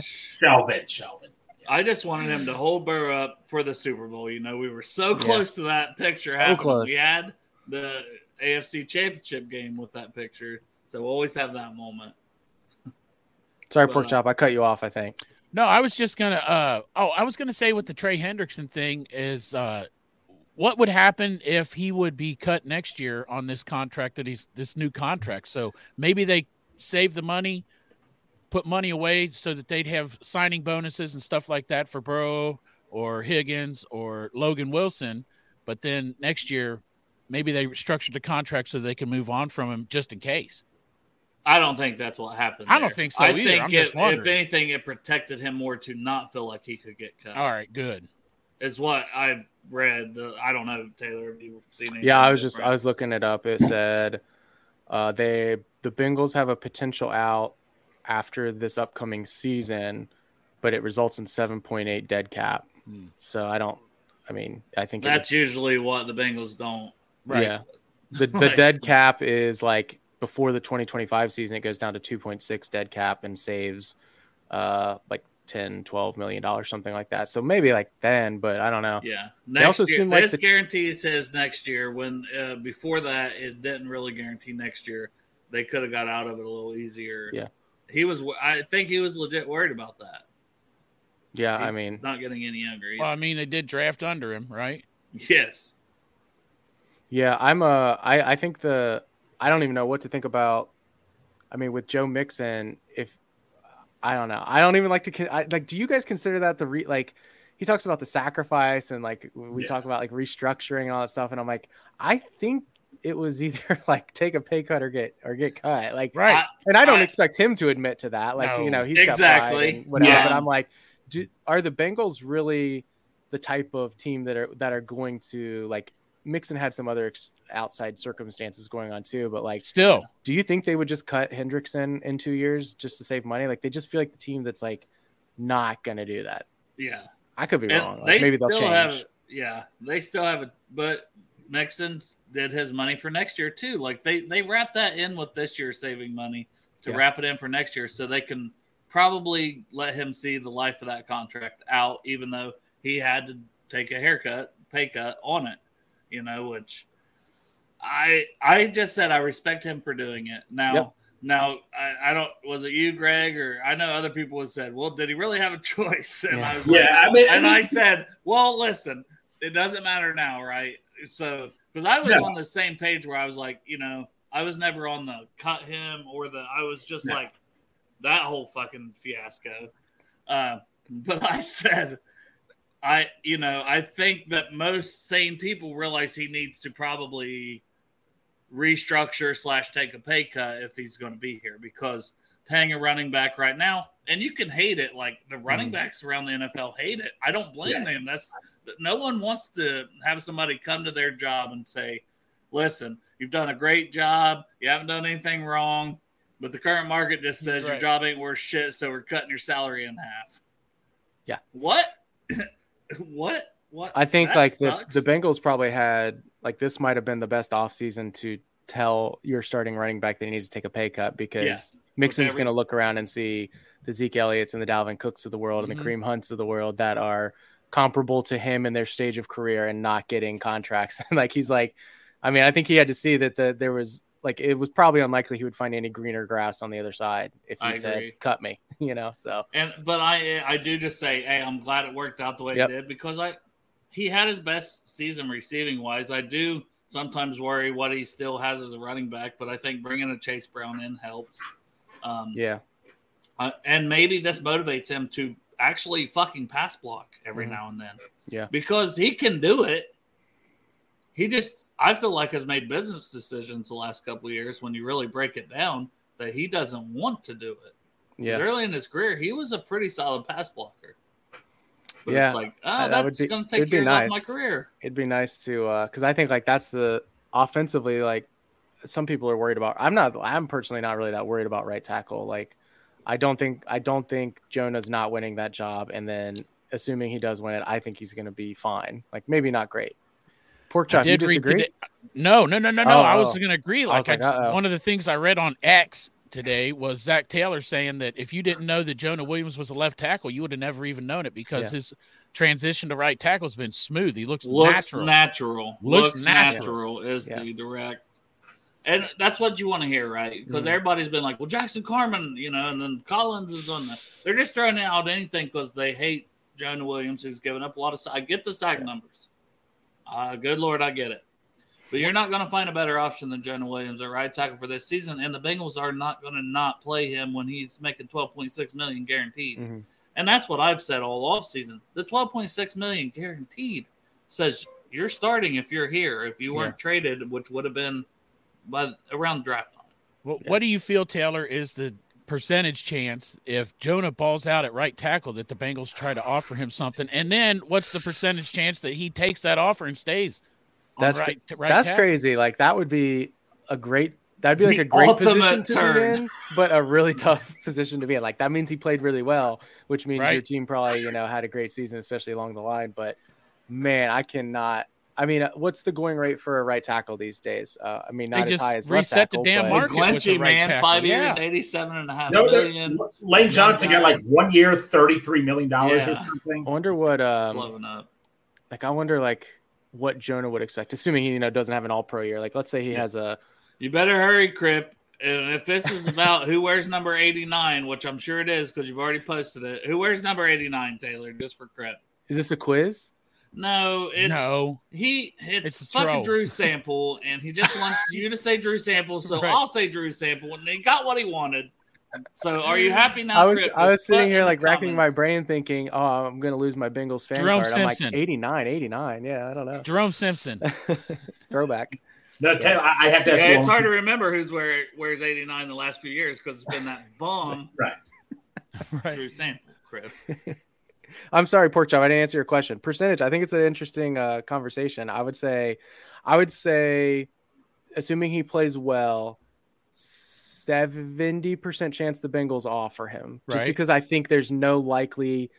Shelvin, Shelvin. I just wanted him to hold Burrow up for the Super Bowl. You know, we were so close to that picture So happening. close. We had the AFC Championship game with that picture, so we'll always have that moment. Sorry, Well, pork uh, chop. I cut you off. I think. No, I was just gonna. Uh, oh, I was gonna say with the Trey Hendrickson thing is, uh, what would happen if he would be cut next year on this contract that he's this new contract? So maybe they save the money, put money away so that they'd have signing bonuses and stuff like that for Burrow or Higgins or Logan Wilson, but then next year maybe they structured the contract so they can move on from him just in case. I don't think that's what happened. I don't there. think so I either. think I'm it, just if anything, it protected him more to not feel like he could get cut. All right, good. Is what I read. Uh, I don't know, Taylor. Have you seen anything? Yeah, I was just different? I was looking it up. It said uh, they the Bengals have a potential out after this upcoming season, but it results in 7.8 dead cap. Hmm. So I don't. I mean, I think That's usually what the Bengals don't. Yeah, the the Like- dead cap is like before the 2025 season, it goes down to 2.6 dead cap and saves uh like 10, 12 million dollars, something like that. So maybe like then, but I don't know. Yeah. They Next also year, like this the- guarantees his next year. When uh, before that, it didn't really guarantee next year. They could have got out of it a little easier. Yeah. He was. I think he was legit worried about that. Yeah, I mean, not getting any younger. either. Well, I mean, they did draft under him, right? yes. Yeah, I'm uh I I think the I don't even know what to think about. I mean, with Joe Mixon, if I don't know, I don't even like to I, like. Do you guys consider that the re like? He talks about the sacrifice and like we Yeah. talk about like restructuring and all that stuff, and I'm like, I think it was either like take a pay cut or get or get cut. Like, Right. I- and I don't I- expect him to admit to that. Like, you know, he's got Exactly. whatever. Yeah. But I'm like, do, are the Bengals really the type of team that are that are going to like? Mixon had some other ex- outside circumstances going on too, but like, Still, do you think they would just cut Hendrickson in two years just to save money? Like, they just feel like the team that's like not gonna do that. Yeah. I could be And wrong. Like, they maybe they'll change. have. Yeah, they still have it, but Mixon did his money for next year too. Like they they wrap that in with this year saving money to Yeah. wrap it in for next year, so they can probably let him see the life of that contract out, even though he had to take a haircut, pay cut on it. You know, which I I just said I respect him for doing it. Now. Yep. Now I, I don't was it you, Greg, or I know other people have said, "Well, did he really have a choice?" And Yeah. I was like, Yeah, I mean, and I said, "Well, listen, it doesn't matter now, right?" So, because I was No. on the same page where I was like, you know, I was never on the cut him or the. I was just No. like that whole fucking fiasco. Uh, but I said, I, you know, I think that most sane people realize he needs to probably restructure slash take a pay cut if he's going to be here because paying a running back right now, and you can hate it. Like the running Mhm. backs around the NFL hate it. I don't blame Yes. them. That's no one wants to have somebody come to their job and say, "Listen, you've done a great job. You haven't done anything wrong." But the current market just says your job ain't worth shit, so we're cutting your salary in half. Yeah. What? what? What? I think That like the, sucks. the Bengals probably had like this might have been the best offseason to tell your starting running back that he needs to take a pay cut because Yeah. Mixon's every- going to look around and see the Zeke Elliott's and the Dalvin Cooks of the world Mhm. and the Kareem Hunts of the world that are comparable to him in their stage of career and not getting contracts. like he's like, I mean, I think he had to see that the there was like it was probably unlikely he would find any greener grass on the other side if he I said agree. cut me, you know. So And but I I do just say, hey, I'm glad it worked out the way Yep. it did because I he had his best season receiving wise. I do sometimes worry what he still has as a running back, but I think bringing a Chase Brown in helps. Um, yeah, uh, and maybe this motivates him to actually fucking pass block every Mhm. now and then. Yeah. because he can do it. He just, I feel like, has made business decisions the last couple of years when you really break it down that he doesn't want to do it. yeah, Early in his career, he was a pretty solid pass blocker. But Yeah, it's like, oh, uh, that that's be- going to take years off my career. it'd be nice to uh because I think like that's the offensively like some people are worried about. I'm not. I'm personally not really that worried about right tackle. Like I don't think I don't think Jonah's not winning that job, and then assuming he does win it, I think he's going to be fine. Like maybe not great. Pork I chop, you did read disagree? today. No, no, no, no, no. Oh, I was oh. going to agree. Like, was like, I- one of the things I read on X today was Zac Taylor saying that if you didn't know that Jonah Williams was a left tackle, you would have never even known it because Yeah. his transition to right tackle has been smooth. He looks, Looks natural. natural. Looks Looks, natural. natural. is Yeah. the direct. And that's what you want to hear, right? Because Mhm. everybody's been like, well, Jackson Carman, you know, and then Collins is on the. They're just throwing out anything because they hate Jonah Williams, who's given up a lot of. I get the sack numbers. Uh, good Lord, I get it. But you're not going to find a better option than Jonah Williams at right tackle for this season, and the Bengals are not going to not play him when he's making 12.6 million guaranteed. Mhm. And that's what I've said all off season. The 12.6 million guaranteed says you're starting if you're here. If you weren't traded, which would have been by around draft time. What, what do you feel, Taylor, is the percentage chance if Jonah balls out at right tackle that the Bengals try to offer him something? And then what's the percentage chance that he takes that offer and stays? That's right, right That's tackle? crazy. Like that would be a great. That'd be like The a great position to turn. be in, but a really tough position to be in. Like that means he played really well, which means your team probably you know had a great season, especially along the line. But man, I cannot. I mean, uh, what's the going rate for a right tackle these days? Uh, I mean, They not as high as left reset the tackle, damn market. with the Glenchie, right man, tackle. five years, Yeah. 87 and a half No, million. Lane Johnson got like one year, thirty-three million dollars or something. I wonder what um blowing up. like I wonder like what Jonah would expect, assuming he you know doesn't have an All Pro year. Like let's say he has a You better hurry, Crip. And if this is about who wears number 89, which I'm sure it is because you've already posted it, who wears number 89, Taylor, just for Crip? is this a quiz? No, it's no. he it's, It's fucking troll. Drew Sample, and he just wants you to say Drew Sample, so Right. I'll say Drew Sample, and he got what he wanted. So are you happy now? I was Crip? I was sitting here like racking my brain thinking, oh, I'm gonna lose my Bengals fan Jerome card. I'm like 89, 89. Yeah, I don't know. Jerome Simpson. Throwback. No, Taylor, I I have to ask Yeah, it's one- hard to remember who's where wears 89 the last few years because it's been that bum Right. right. Drew Sample, Crip. I'm sorry, Pork Chop. I didn't answer your question. Percentage. I think it's an interesting uh, conversation. I would say, I would say, assuming he plays well, seventy percent chance the Bengals offer him, just Right. because I think there's no likely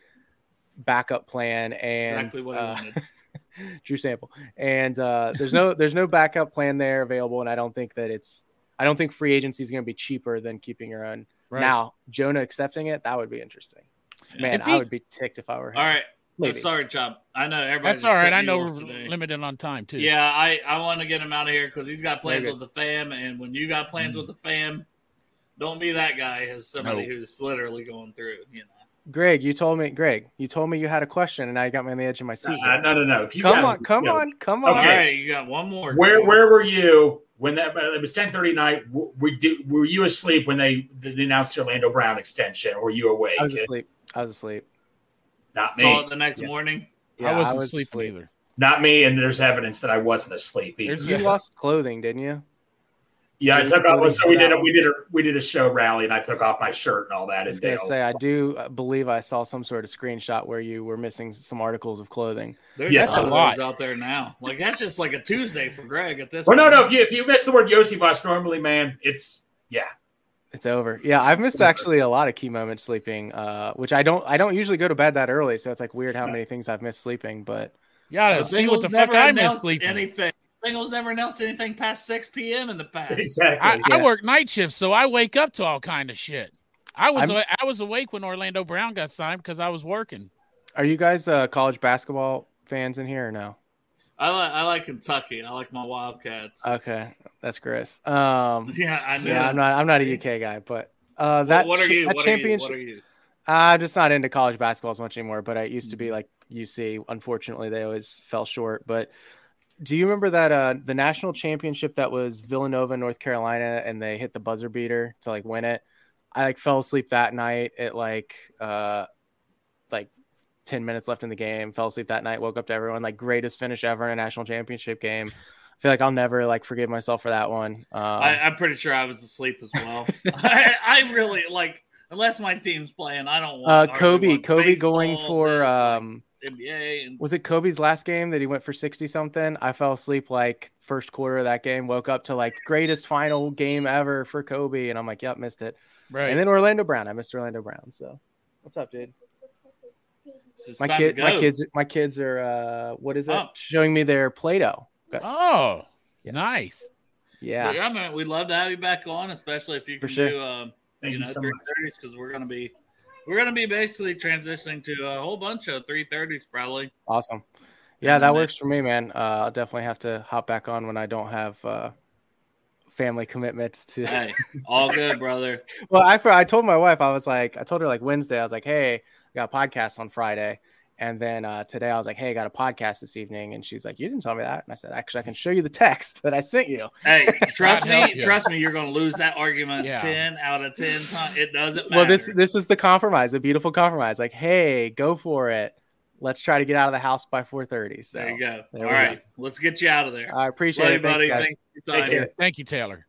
backup plan and Exactly uh, wanted. Drew Sample, and uh, there's no there's no backup plan there available, and I don't think that it's I don't think free agency is going to be cheaper than keeping your own. Right. Now, Jonah accepting it, that would be interesting. Man, If I would be ticked if I were him. All right. I'm Maybe. sorry, Chop. I know everybody's That's all right. I know we're today. limited on time too. Yeah, I, I want to get him out of here because he's got plans Very with the fam, and when you got plans Mm. with the fam, don't be that guy as somebody No. who's literally going through. You know, Greg, you told me, Greg, you told me you had a question, and now you got me on the edge of my seat. Uh, no, no, no. If you come got- on, come you know, on, come on. all Okay. right, you got one more. Where where were you when that it was ten thirty night? w- Were, did, were you asleep when they, they announced the Orlando Brown extension, or were you awake? I was asleep. I was asleep. Not saw me. it the next Yeah. morning? Yeah, I wasn't was sleeping asleep. either. Not me. And there's evidence that I wasn't asleep either. There's You lost clothing, didn't you? yeah, I took off. So we did a, we did a we did a show rally, and I took off my shirt and all that. I was gonna Dale- say I do believe I saw some sort of screenshot where you were missing some articles of clothing. There's Yes, a a lot lot. out there now. Like that's just like a Tuesday for Greg at this. Well, no, point. no. If you if you miss the word Iosivas normally, man, it's yeah. It's over. Yeah, I've missed actually a lot of key moments sleeping, uh, which I don't. I don't usually go to bed that early, so it's like weird how many things I've missed sleeping. But yeah, gotta The see what Bengals the fuck never I announced missed sleeping. anything. Bengals never announced anything past 6 p.m. in the past. Exactly. I, I work night shifts, so I wake up to all kind of shit. I was I'm- I was awake when Orlando Brown got signed because I was working. Are you guys uh, college basketball fans in here or no? I like I like Kentucky. I like my Wildcats. Okay, that's Chris. Um, Yeah, I know. yeah, I'm not. I'm not a UK guy, but uh, that what are you? that What are you? championship. What are you? I'm just not into college basketball as much anymore. But I used Mm-hmm. to be like UC. Unfortunately, they always fell short. But do you remember that uh, the national championship that was Villanova, North Carolina, and they hit the buzzer beater to like win it? I like fell asleep that night at like uh like 10 minutes left in the game. Fell asleep that night. Woke up to everyone like greatest finish ever in a national championship game. I feel like I'll never like forgive myself for that one. Um, I, I'm pretty sure I was asleep as well. I, I really like unless my team's playing. I don't want uh, Kobe, want Kobe baseball, going for this, like, um, NBA and was it Kobe's last game that he went for 60 something? I fell asleep like first quarter of that game, woke up to like greatest final game ever for Kobe. And I'm like, yep, missed it. Right. And then Orlando Brown. I missed Orlando Brown. So what's up, dude? It's just My kid, my kids, my kids are, uh, what is it? Oh. Showing me their Play-Doh. Gus. oh, Yeah. nice. Yeah. Yeah, man, we'd love to have you back on, especially if you For can sure. do um, Thank you you know so three much. thirties because we're gonna be we're gonna be basically transitioning to a whole bunch of three thirties probably. Awesome. Yeah, that works for me, man. Uh, I'll definitely have to hop back on when I don't have uh, family commitments to. Hey, all good, brother. well, I I told my wife I was like I told her like Wednesday I was like, hey, I got a podcast on Friday, and then uh, today I was like, hey, I got a podcast this evening, and she's like, you didn't tell me that, and I said, actually, I can show you the text that I sent you. Hey, trust me, you. trust me, you're gonna lose that argument Yeah. ten out of ten times. It doesn't matter. Well, this this is the compromise, a beautiful compromise. Like, hey, go for it. Let's try to get out of the house by 4:30. So there you go. there All we right, let's get you out of there. I appreciate Love it, you, buddy. Thanks, guys. Thanks for your Take time. care. Thank you, Taylor.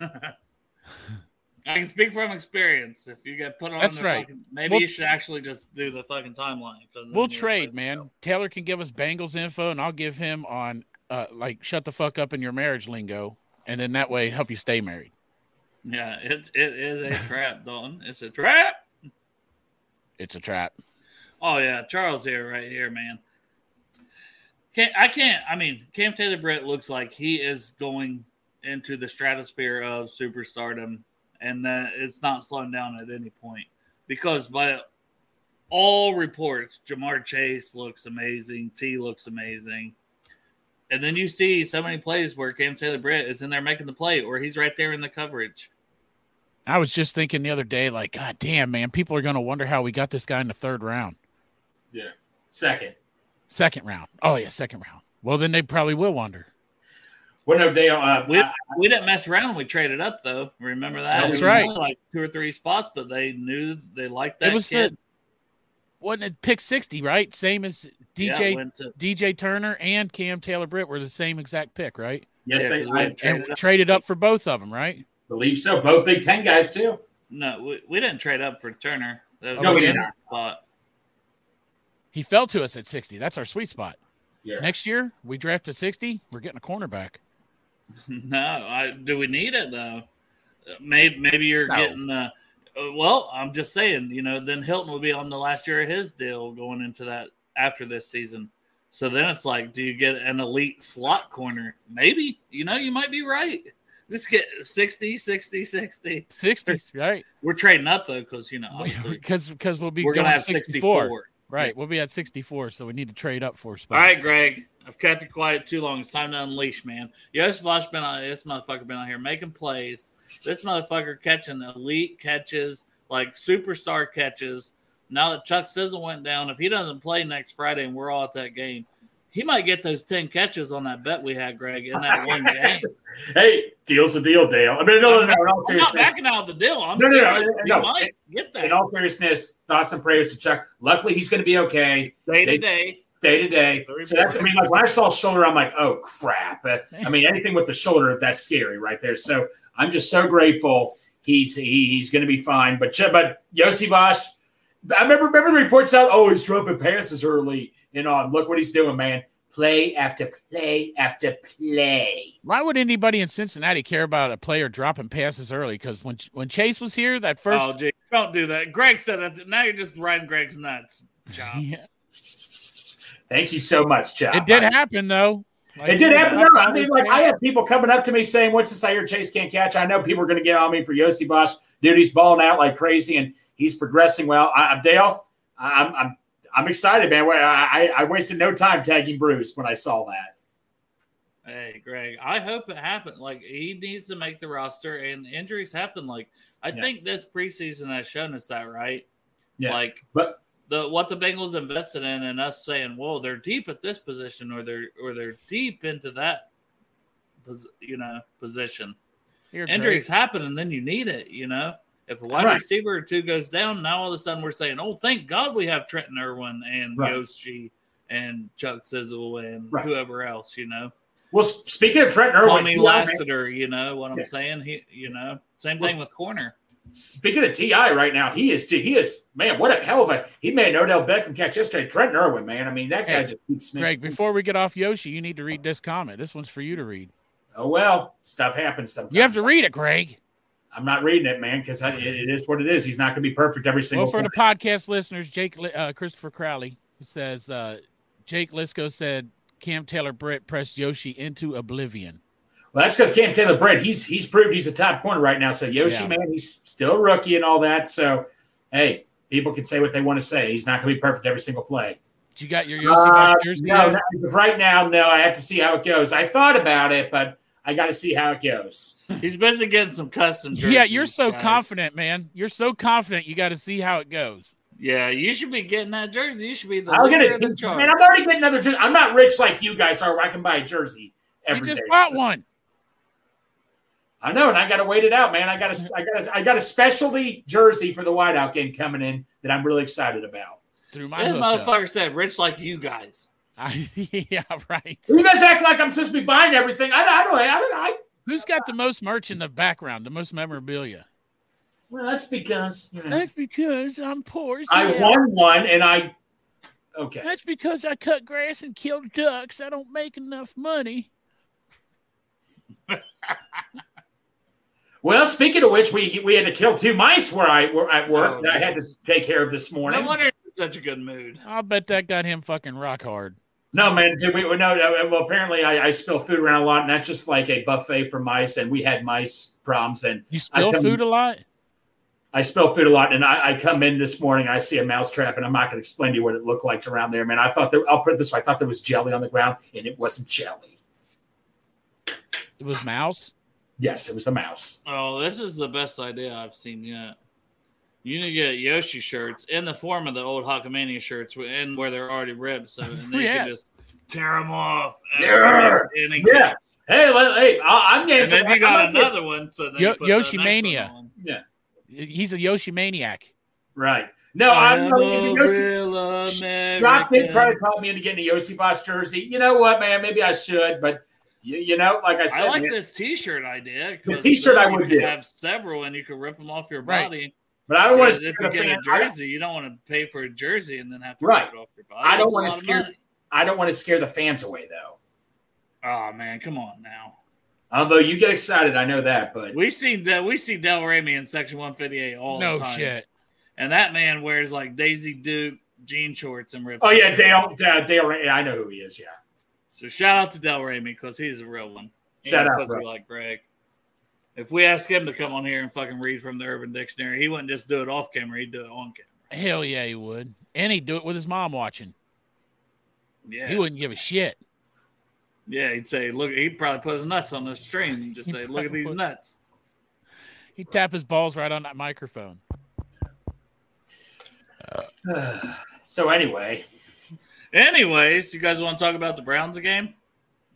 I can speak from experience. If you get put on, That's the right. fucking- maybe We'll- you should actually just do the fucking timeline. We'll trade, man. go. Taylor can give us Bengals info, and I'll give him on uh like shut the fuck up in your marriage lingo, and then that way help you stay married. Yeah, it it is a trap, Dalton. It's a trap. It's a trap. Oh yeah, Charles here, right here, man. Can't I can't. I mean, Cam Taylor Britt looks like he is going into the stratosphere of superstardom, and that it's not slowing down at any point because by all reports, Ja'Marr Chase looks amazing. Tee looks amazing. And then you see so many plays where Cam Taylor Britt is in there making the play, or he's right there in the coverage. I was just thinking the other day, like, God damn, man, people are gonna wonder how we got this guy in the third round, Yeah. Second. second round. Oh yeah, second round. Well, then they probably will wonder. Well, no, Dale. Uh, We, I- we didn't mess around. when We traded up though. Remember that? That's It was right. Like two or three spots, but they knew they liked that it was kid. the wasn't it pick sixty, right? Same as DJ went to- DJ Turner and Cam Taylor Britt were the same exact pick, right? yes, yeah, they, 'cause we I had And Traded up. traded up for both of them, right? believe so. Both Big Ten guys too. no, we, we didn't trade up for Turner. That was No, we didn't. Spot. He fell to us at sixty. That's our sweet spot. Yeah. Next year, we draft at sixty. We're getting a cornerback. No, I do we need it though? Uh, Maybe maybe you're No. getting the. uh, Well, I'm just saying, you know, then Hilton will be on the last year of his deal going into that after this season. So then it's like, do you get an elite slot corner? Maybe. You know, you might be right. Just get 60, 60, 60. Sixties, right? We're trading up though, because you know, Because because we'll be we're gonna have 64. 64. Right, we'll be at sixty-four, so we need to trade up four spots. All right, Greg. I've kept you quiet too long. It's time to unleash, man. Iosivas been on this motherfucker been out here making plays. This motherfucker catching elite catches, like superstar catches. Now that Chuck Sizzle went down, if he doesn't play next Friday and we're all at that game, he might get those 10 catches on that bet we had, Greg, in that one game. Hey, deal's a deal, Dale. I mean, no, no, no. I'm not seriousness, backing out of the deal. I'm No, no, no, no, He no. might get that. in all seriousness, thoughts and prayers to Chuck. Luckily, he's going to be okay. Day they- to day. day to day. So that's, I mean, like when I saw shoulder, I'm like, oh crap. Uh, I mean, anything with the shoulder, that's scary right there. So I'm just so grateful he's he, he's going to be fine. But but Iosivas, I remember remember the reports out. Oh, he's dropping passes early and on. Look what he's doing, man. Play after play after play. Why would anybody in Cincinnati care about a player dropping passes early? Because when when Chase was here, that first, oh, gee, don't do that. Greg said that. Now you're just riding Greg's nuts, John. Yeah, Thank you so much, Chuck. it did happen though. Like, it did happen. I No, I mean, like I have people coming up to me saying, "What's this I hear Chase can't catch?" I know people are going to get on me for Iosivas. Dude, he's balling out like crazy, and he's progressing well. I, I'm Dale. I- I'm I'm I'm excited, man. I, I I wasted no time tagging Bruce when I saw that. Hey, Greg, I hope it happened. Like he needs to make the roster, and injuries happen. Like I Yes. think this preseason has shown us that, right? Yeah, Like but the what the Bengals invested in, and us saying, "Whoa, they're deep at this position, or they're or they're deep into that, pos- you know, position." Here, Injuries Greg. happen, and then you need it. You know, if a wide Right. receiver or two goes down, now all of a sudden we're saying, "Oh, thank God we have Trenton Irwin and Right. Yoshi and Chuck Sizzle and Right. whoever else." You know. well, speaking of Trent Irwin, Tommy T.I., man, Lassiter, you know what I'm Yeah. saying? He, you know, same Well- thing with corner. speaking of Ti right now, he is he is man, what a hell of a he made an Odell Beckham catch yesterday. Trent Irwin, man, I mean that guy Hey, just keeps making- Greg, before we get off Yoshi, you need to read this comment. This one's for you to read. Oh well, stuff happens sometimes. You have to read it, Greg. I'm not reading it, man, because it, it is what it is. He's not going to be perfect every single. Well, for the podcast listeners, Jake uh, Christopher Crowley says uh, Jake Lisco said Cam Taylor Britt pressed Yoshi into oblivion. Well, that's because Cam Taylor Britt, he's he's proved he's a top corner right now. So Yoshi, Yeah. man, he's still a rookie and all that. So hey, people can say what they want to say. He's not going to be perfect every single play. You got your Yoshi Uh, jersey? no, yet? not- as of right now, no. I have to see how it goes. I thought about it, but I got to see how it goes. He's busy getting some custom jerseys. yeah, you're so guys. confident, man. You're so confident. You got to see how it goes. Yeah, you should be getting that jersey. You should be the I'll get leader it. of. Man, I'm already getting another jersey. I'm not rich like you guys are. Where I can buy a jersey every day. You every just day. bought So- one. I know, and I got to wait it out, man. I got a, I got a, I got a specialty jersey for the whiteout game coming in that I'm really excited about. Through my This hookup. motherfucker said, "Rich like you guys." I, yeah, right. You guys act like I'm supposed to be buying everything. I, I don't. I don't. I, Who's got the most merch in the background, the most memorabilia? well, that's because you know, That's because I'm poor. as I hell. won one, and I. Okay. That's because I cut grass and killed ducks. I don't make enough money. Well, speaking of which, we we had to kill two mice where I were at work Oh, that I had to take care of this No morning. wonder he's in such a good mood. I'll bet that got him fucking rock hard. No, man. Did we? No, no. Well, apparently, I, I spill food around a lot, and that's just like a buffet for mice. And we had mice problems, and You I spill come- food a lot? I spill food a lot. And I, I come in this morning, I see a mouse trap, and I'm not going to explain to you what it looked like around there, man. I thought there. I'll put it this way: I thought there was jelly on the ground, and it wasn't jelly. It was mouse. Yes, it was the mouse. Oh, this is the best idea I've seen yet. You need to get Yoshi shirts in the form of the old Hulkamania shirts, and where they're already ripped, so and then oh, you can just tear them off. Yeah. and Yeah. Hey, let, hey, I, I'm getting. And then you got another one. So then Yo- you put Yoshi Mania. one. Yeah. He's a Yoshi maniac. Right. No, I'm. I'm a Yoshi, real Doc did try to American. talk me into getting a Iosivas jersey. You know what, man? Maybe I should, but you, you know, like I said, I like man, this T-shirt idea. 'cause t-shirt I would could get. have several, and you could rip them off your Right. Body. but I don't want to. if you get a jersey, you don't want to pay for a jersey and then have to Right. it off your body. I don't That's wanna scare- I don't want to scare the fans away, though. Oh man, come on now. Although you get excited, I know that, but We see that we see Del Remy in section 158 all no the time. shit. And that man wears like Daisy Duke jean shorts and rips. oh yeah, his shirt. Dale, Dale, Dale, yeah, I know who he is. Yeah, So shout out to Del Remy because he's a real one. Shout ain't out, pussy bro. like Greg. If we ask him to come on here and fucking read from the Urban Dictionary, he wouldn't just do it off camera; he'd do it on camera. Hell yeah, he would. And he'd do it with his mom watching. Yeah, He wouldn't give a shit. yeah, he'd say, "Look," he'd probably put his nuts on the string and just say, "Look at these probably nuts." He'd tap his balls right on that microphone. so anyway, Anyways, you guys want to talk about the Browns game?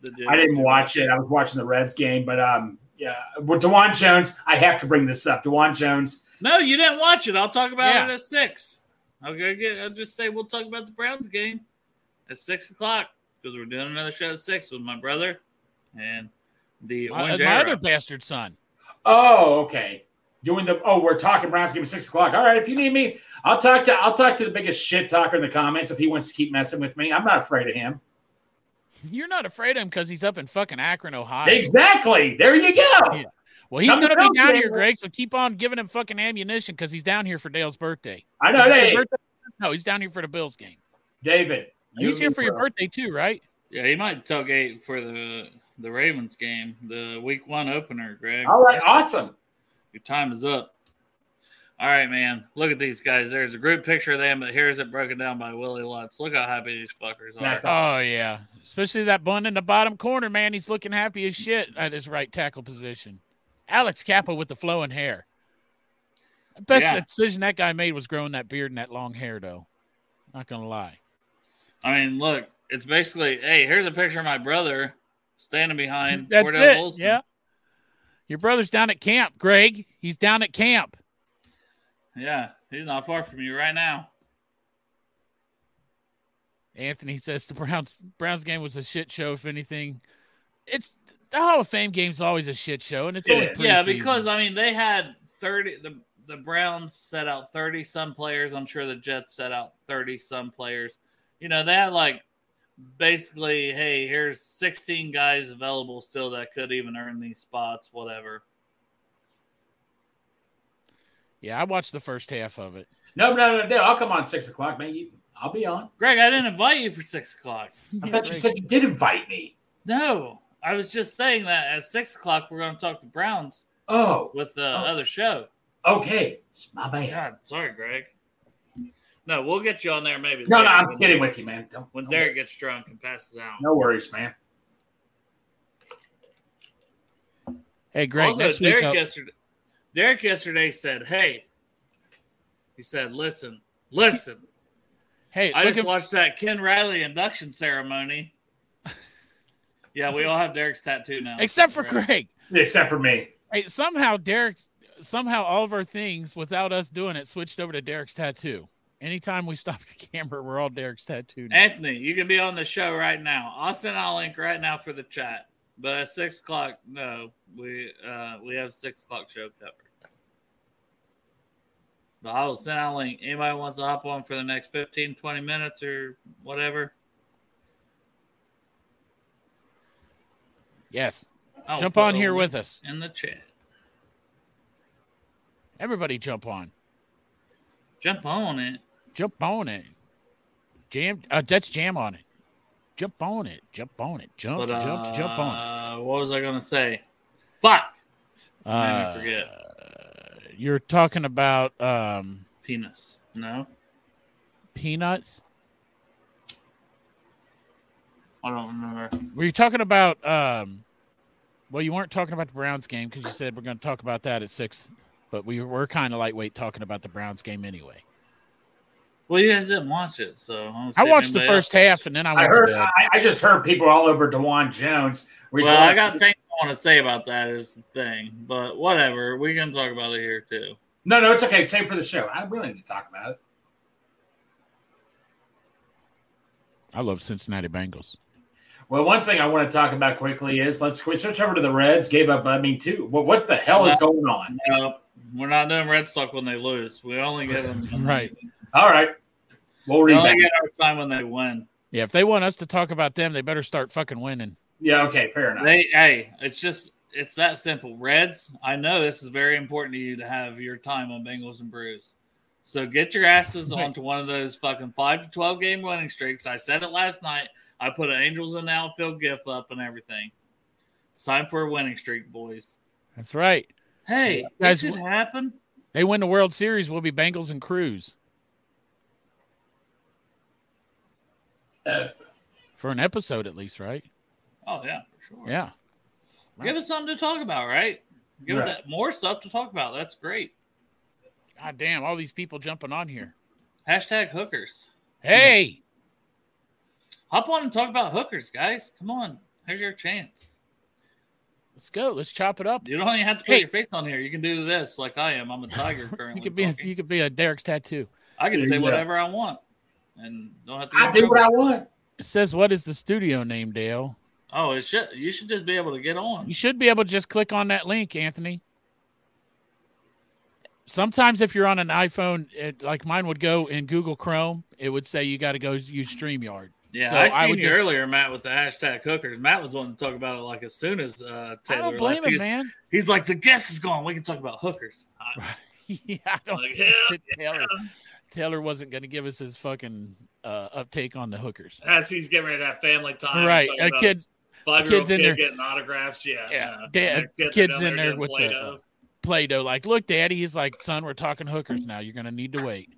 Did you- I didn't watch it. I was watching the Reds game, but um, yeah, with Dewan Jones, I have to bring this up. Dewan Jones, No, you didn't watch it. I'll talk about Yeah. it at six. Okay, get, I'll just say we'll talk about the Browns game at six o'clock because we're doing another show at six with my brother and the My, my other bastard son. Oh, okay. Doing the oh, we're talking Browns game at six o'clock. All right, if you need me, I'll talk to I'll talk to the biggest shit talker in the comments if he wants to keep messing with me. I'm not afraid of him. You're not afraid of him because he's up in fucking Akron, Ohio. Exactly. There you go. Yeah. Well, he's going to to be down Dale, here. Greg. So keep on giving him fucking ammunition because he's down here for Dale's birthday. I know. Is it your Hey, birthday? No, he's down here for the Bills game. David. He's here for your birthday too, right? Yeah, he might tailgate for the the Ravens game, the Week One opener. Greg, All right, awesome. your time is up. All right, man. Look at these guys. There's a group picture of them, but here's it broken down by Willie Lutz. Look how happy these fuckers are. That's oh, awesome. Oh yeah, especially that bun in the bottom corner, man. He's looking happy as shit at his right tackle position. Alex Cappa with the flowing hair. The best Yeah. decision that guy made was growing that beard and that long hair, though. Not gonna lie. I mean, look, it's basically, hey, here's a picture of my brother standing behind. That's Cordell it. Wilson. Yeah. Your brother's down at camp, Greg. He's down at camp. Yeah, he's not far from you right now. Anthony says the Browns Browns game was a shit show. If anything, it's the Hall of Fame game's is always a shit show, and it's It only. Yeah, because I mean, they had 30, the, the Browns set out 30 some players. I'm sure the Jets set out 30 some players. You know, they had like basically, hey, here's 16 guys available still that could even earn these spots, whatever. Yeah, I watched the first half of it. No, no, no, no. I'll come on six o'clock, man. You, I'll be on. Greg, I didn't invite you for six o'clock. I thought you said you did invite me. No, I was just saying that at six o'clock we're going to talk to Browns Oh, with the Oh. other show. okay. It's my bad. God, sorry, Greg. No, we'll get you on there maybe. No, no, I'm when- kidding with you, man. Don't, When don't- Derek gets drunk and passes out. No worries, man. Hey, Greg. also, next Derek yesterday, Derek yesterday said, "Hey," he said, "Listen, listen. hey, I just at, watched that Ken Riley induction ceremony." yeah, we all have Derek's tattoo now, except for Greg. Greg. Except for me. Hey, somehow Derek, somehow all of our things without us doing it switched over to Derek's tattoo. Anytime we stop the camera, we're all Derek's tattoo. now. Anthony, you can be on the show right now. I'll send a link right now for the chat. But at six o'clock, no, we uh we have six o'clock show covered. But I will send out a link. Anybody wants to hop on for the next 15, 20 minutes or whatever? Yes, I'll jump on here with us. in the chat. Everybody, jump on. Jump on it. Jump on it. Jam. Uh, that's jam on it. Jump on it. Jump on it. Jump. But uh, jump. Jump on. It. What was I gonna say? Fuck. Uh, forget. You're talking about um, Penis. No, peanuts. I don't remember. Were you talking about? Um, well, you weren't talking about the Browns game because you said we're going to talk about that at six, but we were kind of lightweight talking about the Browns game anyway. Well, you guys didn't watch it, so I, I watched the first half and then I I heard. to bed. I, I just heard people all over Dewan Jones. We Well, I got things I want to say about that is the thing, but whatever. We can talk about it here too. No, no, it's okay. Save for the show. I'm willing to talk about it. I love Cincinnati Bengals. Well, one thing I want to talk about quickly is let's switch over to the Reds. Gave up. I mean, two. Well, what's the hell is going on? No, we're not doing Red Sox when they lose. We only give them Right. All right, we'll We read only get our time when they win. Yeah, if they want us to talk about them, they better start fucking winning. Yeah. Okay. Fair enough. They, hey, it's just it's that simple. Reds, I know this is very important to you to have your time on Bengals and Brews. So get your asses onto one of those fucking five to twelve game winning streaks. I said it last night. I put an Angels in the outfield gif up and everything. It's time for a winning streak, boys. That's right. Hey, Guys, it could wh- happen. They win the World Series, we'll be Bengals and Cruz. For an episode at least, right? Oh yeah, for sure. Yeah. Give us something to talk about, right? Give us Right. that, more stuff to talk about. That's great. God damn, all these people jumping on here. Hashtag hookers. Hey, Hop on and talk about hookers, guys. Come on. Here's your chance. let's go. Let's chop it up. You don't even have to put Hey. your face on here. You can do this like I am. I'm a tiger currently. You could be a, you could be a Derek's tattoo. I can There say you go. whatever I want and don't have to. I get in do what I want. It says, "What is the studio name, Dale?" Oh, it should. You should just be able to get on. You should be able to just click on that link, Anthony. Sometimes, if you're on an iPhone, it, like mine would go in Google Chrome, it would say you got to go use StreamYard. Yeah, So I I seen would you just- earlier, Matt, with the hashtag hookers. Matt was wanting to talk about it like as soon as uh, I Taylor don't blame left. him, He's, man. he's like, the guest is gone. We can talk about hookers. I- yeah, I don't Like, think hell that Taylor Taylor wasn't going to give us his fucking uh, uptake on the hookers. As he's getting ready to have family time. Right, a kid- Five-year-old kid's in kid there- getting autographs. Yeah, Yeah, no. dad, And kids, in there doing with Play-Doh. the Play-Doh. Like, look, Daddy. He's like, son, we're talking hookers now. You're going to need to wait.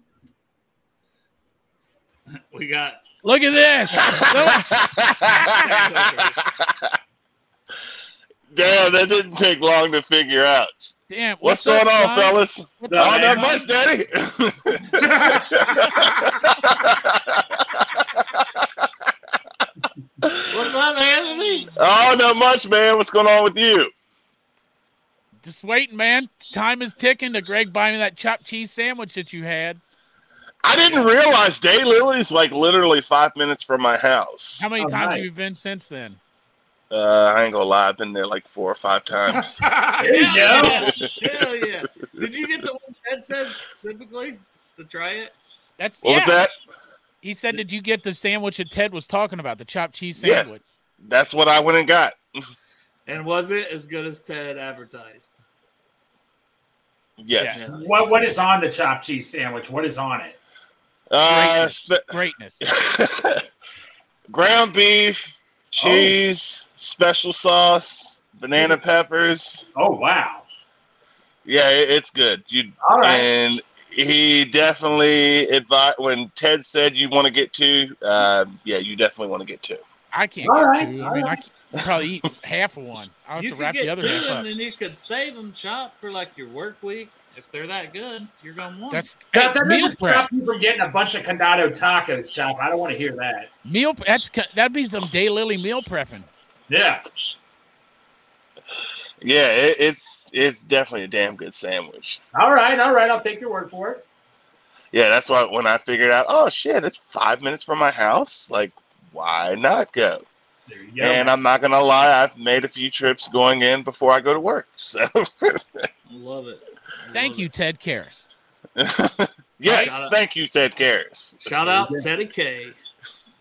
We got Look at this. Damn, that didn't take long to figure out. Damn, What's, what's going up, on, son? fellas? What's oh, up, not man? much, Daddy. what's up, Anthony? oh, not much, man. What's going on with you? Just waiting, man. Time is ticking to Greg buy me that chopped cheese sandwich that you had. I didn't realize Daylili's like literally five minutes from my house. How many Oh, times nice. have you been since then? Uh, I ain't gonna lie, I've been there like four or five times. There you Hell go. yeah. Hell yeah. Did you get the one Ted said specifically to try it? That's What yeah. was that? He said, "Did you get the sandwich that Ted was talking about? The chopped cheese sandwich?" Yeah. sandwich?" That's what I went and got. And was it as good as Ted advertised? Yes. What what is on the chopped cheese sandwich? What is on it? Uh, spe- Greatness. ground beef, cheese, special sauce, banana peppers. Oh wow! Yeah, it, it's good. You All right. and he definitely advised when Ted said you want to get two. Uh, yeah, you definitely want to get two. I can't All get right, two. I mean, I right. can probably eat half of one. I'll have You to wrap get the other two, half up. and then you could save them chop for like your work week. If they're that good, you're gonna want. That's That, that meal doesn't prep. stop you from getting a bunch of condado tacos, chop. I don't want to hear that. Meal. That's that'd be some daylily meal prepping. Yeah. Yeah, it, it's it's definitely a damn good sandwich. All right, all right. I'll take your word for it. Yeah, that's why when I figured out, oh shit, it's five minutes from my house. Like, why not go? There you go. And I'm not gonna lie, I've made a few trips going in before I go to work. So Love it. Thank you. Ted Karras. yes, Right. thank you, Ted Karras. Shout out Teddy K.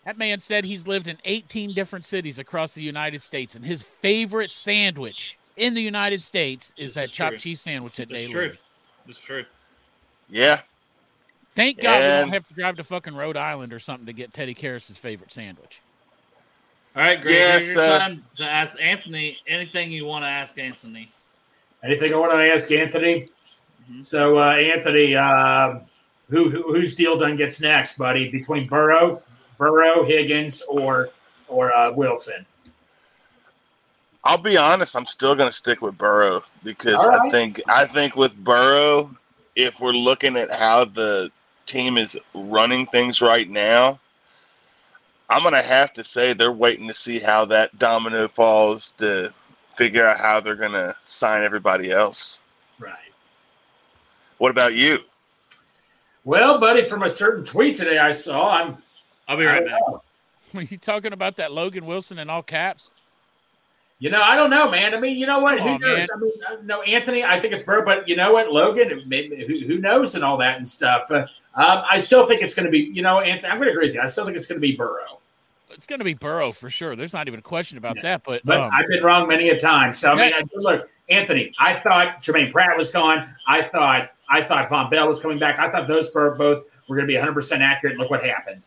That man said he's lived in 18 different cities across the United States, and his favorite sandwich in the United States is This that is chopped true. cheese sandwich at It's Daylily. true. That's true. Yeah, Thank God we don't have to drive to fucking Rhode Island or something to get Teddy Karras' favorite sandwich. All right, Greg. Yes, here's your uh, time to ask Anthony anything you want to ask Anthony. Anything I want to ask Anthony? Mhm. So, uh, Anthony, uh, who, who whose deal done gets next, buddy? Between Burrow, Burrow, Higgins, or or uh, Wilson? I'll be honest, I'm still gonna stick with Burrow because All I think I think with Burrow, if we're looking at how the team is running things right now, I'm gonna have to say they're waiting to see how that domino falls to figure out how they're gonna sign everybody else. Right. What about you? Well, buddy, from a certain tweet today I saw, I'm. I'll be right back. know. Are you talking about that Logan Wilson in all caps? You know, I don't know, man. I mean, you know what? Come who on, knows? man. I mean, uh, no, Anthony. I think it's Burrow, but you know what, Logan? Maybe, who, who knows and all that and stuff. Uh, um, I still think it's going to be. You know, Anthony. I'm going to agree with you. I still think it's going to be Burrow. It's going to be Burrow for sure. There's not even a question about Yeah. that. But, But um, I've been wrong many a time. So I mean, I, look, Anthony. I thought Germaine Pratt was gone. I thought I thought Vonn Bell was coming back. I thought those were both were going to be 100 percent accurate. Look what happened.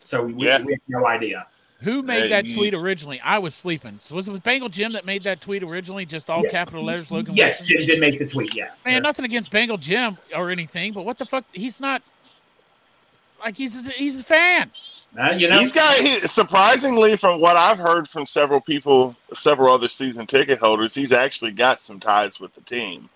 So we, Yeah. we have no idea. who made that tweet originally? I was sleeping. So was it with Bengal Jim that made that tweet originally? Just all Yeah. capital letters, Logan Yes, Wilson? Jim did make the tweet. Yeah, Man, nothing against Bengal Jim or anything, but what the fuck? He's not like he's he's a fan. Uh, you know, He's got he, surprisingly, from what I've heard from several people, several other season ticket holders, he's actually got some ties with the team.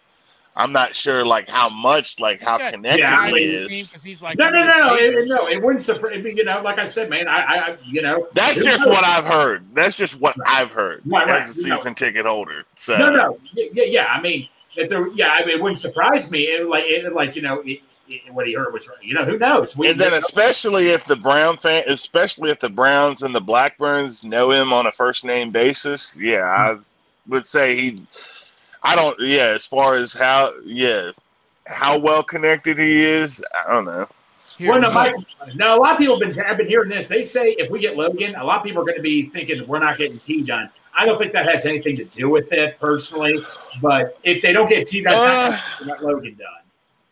I'm not sure, like how much, like how got connected Yeah, he ties with the team he's like no, no, no, no, it, no. It wouldn't surprise me. You know, like I said, man. I, I, I you know, That's just knows? what I've heard. That's just what I've heard Right, right, as a you know. season ticket holder. So No, no, yeah, yeah, yeah. I mean, if there, yeah, I mean, it wouldn't surprise me. It, like, it, like you know, it, it, what he heard was right. You know, who knows? We, and then especially if the Brown fan, especially if the Browns and the Blackburns know him on a first name basis, yeah, I would say he. I don't. Yeah, as far as how, yeah, how well connected he is, I don't know. Well, no, Mike, no, a lot of people have been, have been hearing this. They say if we get Logan, a lot of people are going to be thinking we're not getting Tee done. I don't think that has anything to do with it personally. But if they don't get Tee done, Uh, not Logan done.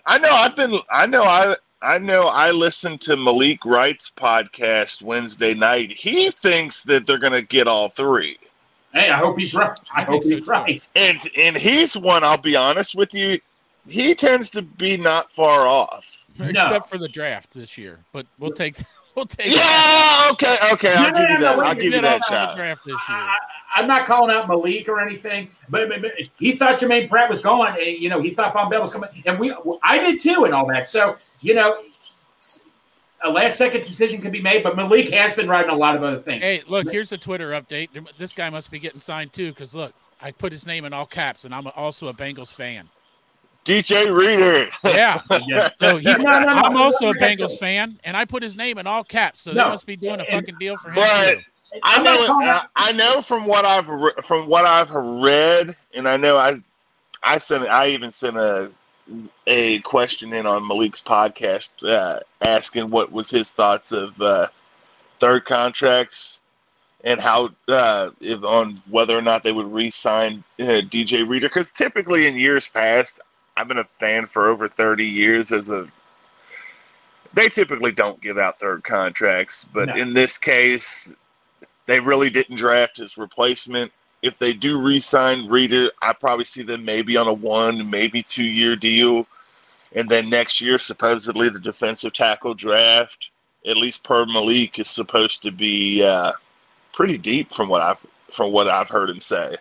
I know I've been I know I I know I listened to Malik Wright's podcast Wednesday night. He thinks that they're gonna get all three. Hey, I hope he's right. I, hope he's right. And and he's one, I'll be honest with you, he tends to be not far off. Except for the draft this year. But we'll take we'll take Yeah, okay, okay. I'll No, give no, you that. wait I'll give you that shot. draft this year. I, I'm not calling out Malik or anything, but, but, but he thought Germaine Pratt was gone. And, you know, he thought Vonn Bell was coming, and we, I did too, and all that. So, you know, a last second decision can be made, but Malik has been writing a lot of other things. Hey, look, here's a Twitter update. This guy must be getting signed too, because look, I put his name in all caps, and I'm also a Bengals fan. DJ Reader. Yeah. Yeah. So he, No, no, no, I'm also a Bengals said- fan, and I put his name in all caps, so they must be doing a fucking deal for him. But too. I know, calling uh, out- I know from what I've re- from what I've read, and I know I, I sent, I even sent a, a question in on Malik's podcast, uh, asking what was his thoughts of uh, third contracts and how uh, if on whether or not they would re-sign uh, DJ Reader, because typically in years past, I've been a fan for over thirty years as a. They typically don't give out third contracts, but No. in this case, they really didn't draft his replacement. If they do re-sign Reader, I probably see them maybe on a one, maybe two-year deal, and then next year, supposedly the defensive tackle draft, at least per Malik, is supposed to be uh, pretty deep from what I've from what I've heard him say.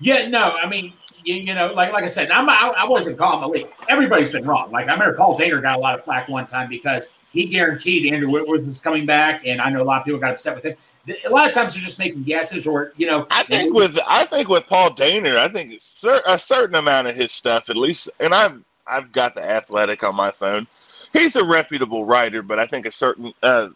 Yeah, no, I mean, you, you know, like like I said, I'm, I, I wasn't calling Malik. Everybody's been wrong. Like I remember Paul Dehner got a lot of flack one time because he guaranteed Andrew Whitworth was coming back, and I know a lot of people got upset with him. A lot of times they're just making guesses, or you know, I think with I think with Paul Dehner, I think a certain amount of his stuff, at least, and I've I've got the Athletic on my phone. He's a reputable writer, but I think a certain uh,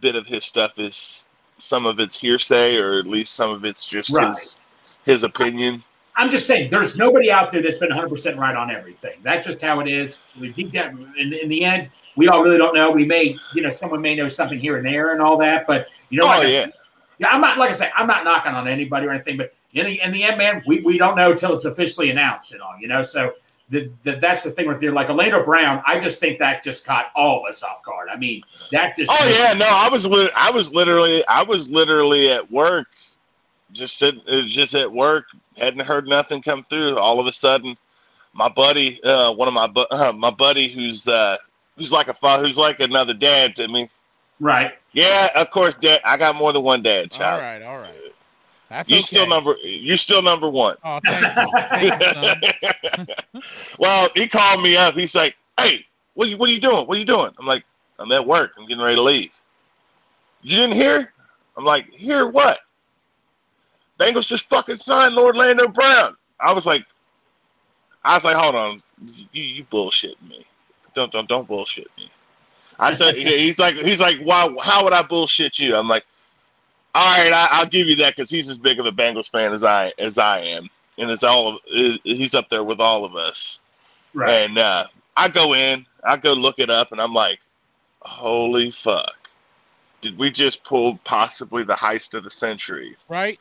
bit of his stuff is some of it's hearsay, or at least some of it's just Right. his his opinion. I'm just saying, there's nobody out there that's been 100 percent right on everything. That's just how it is. We deep down in, in the end, we all really don't know. We may, you know, someone may know something here and there and all that, but you know, Oh like I yeah, said, Yeah, I'm not like I say, I'm not knocking on anybody or anything, but in the in the end, man, we, we don't know until it's officially announced and all, you know. So the, the, that's the thing with you, like Orlando Brown. I just think that just caught all of us off guard. I mean, that just oh yeah. No, I was lit- I was literally I was literally at work, just sitting uh, just at work, hadn't heard nothing come through. All of a sudden, my buddy, uh, one of my bu- uh, my buddy, who's uh, who's like a fa- who's like another dad to me. right. Yeah, of course, dad. I got more than one dad, child. right, all right. That's You okay. still number. You're still number one. Oh, thank you. Thank you, well, he called me up. He's like, "Hey, what are you, what are you doing? What are you doing?" I'm like, "I'm at work. I'm getting ready to leave." You didn't hear? I'm like, "Hear what?" Bengals just fucking signed Lord Orlando Brown. I was like, I was like, hold on, you, you bullshit me. Don't don't don't bullshit me. I tell you, he's like he's like, why? How would I bullshit you? I'm like, all right, I, I'll give you that because he's as big of a Bengals fan as I as I am, and it's all of, he's up there with all of us. Right. And uh, I go in, I go look it up, and I'm like, holy fuck. Did we just pull possibly the heist of the century? right?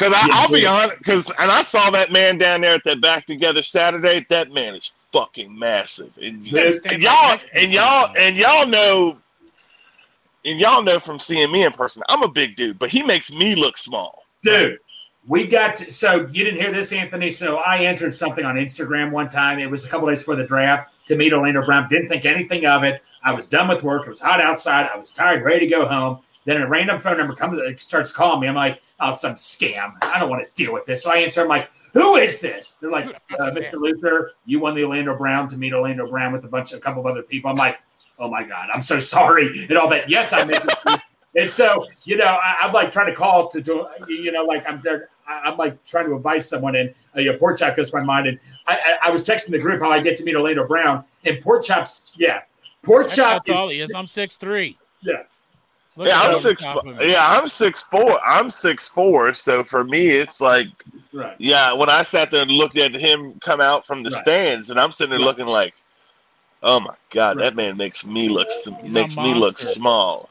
Because I'll be Yeah. honest, because and I saw that man down there at that back together Saturday. That man is fucking massive, and, You gotta and y'all right next to and him y'all and y'all know, and y'all know from seeing me in person, I'm a big dude, but he makes me look small. Dude, we got to, so you didn't hear this, Anthony. So I entered something on Instagram one time. It was a couple days before the draft to meet Orlando Brown. Didn't think anything of it. I was done with work. It was hot outside. I was tired, ready to go home. Then a random phone number comes, starts calling me. I'm like, oh, some scam. I don't want to deal with this. So I answer. I'm like, who is this? They're like, Who the fuck uh, Mr. Luther, you won the Orlando Brown to meet Orlando Brown with a bunch, of a couple of other people. I'm like, oh my god, I'm so sorry and all that. Yes, I meant to. And so, you know, I, I'm like trying to call to do, you know, like I'm there. I'm like trying to advise someone, and uh, you know, Pork Chop goes to my mind. And I, I, I was texting the group how I get to meet Orlando Brown, and Pork Chop's, yeah, Pork Chop he is, is. I'm six three. yeah, yeah, I'm six. Top of me. Yeah, I'm six four. I'm six four. So for me, it's like, right. yeah. When I sat there and looked at him come out from the Right. stands, and I'm sitting there Right. looking like, oh my god, that man makes me look He's makes me look small.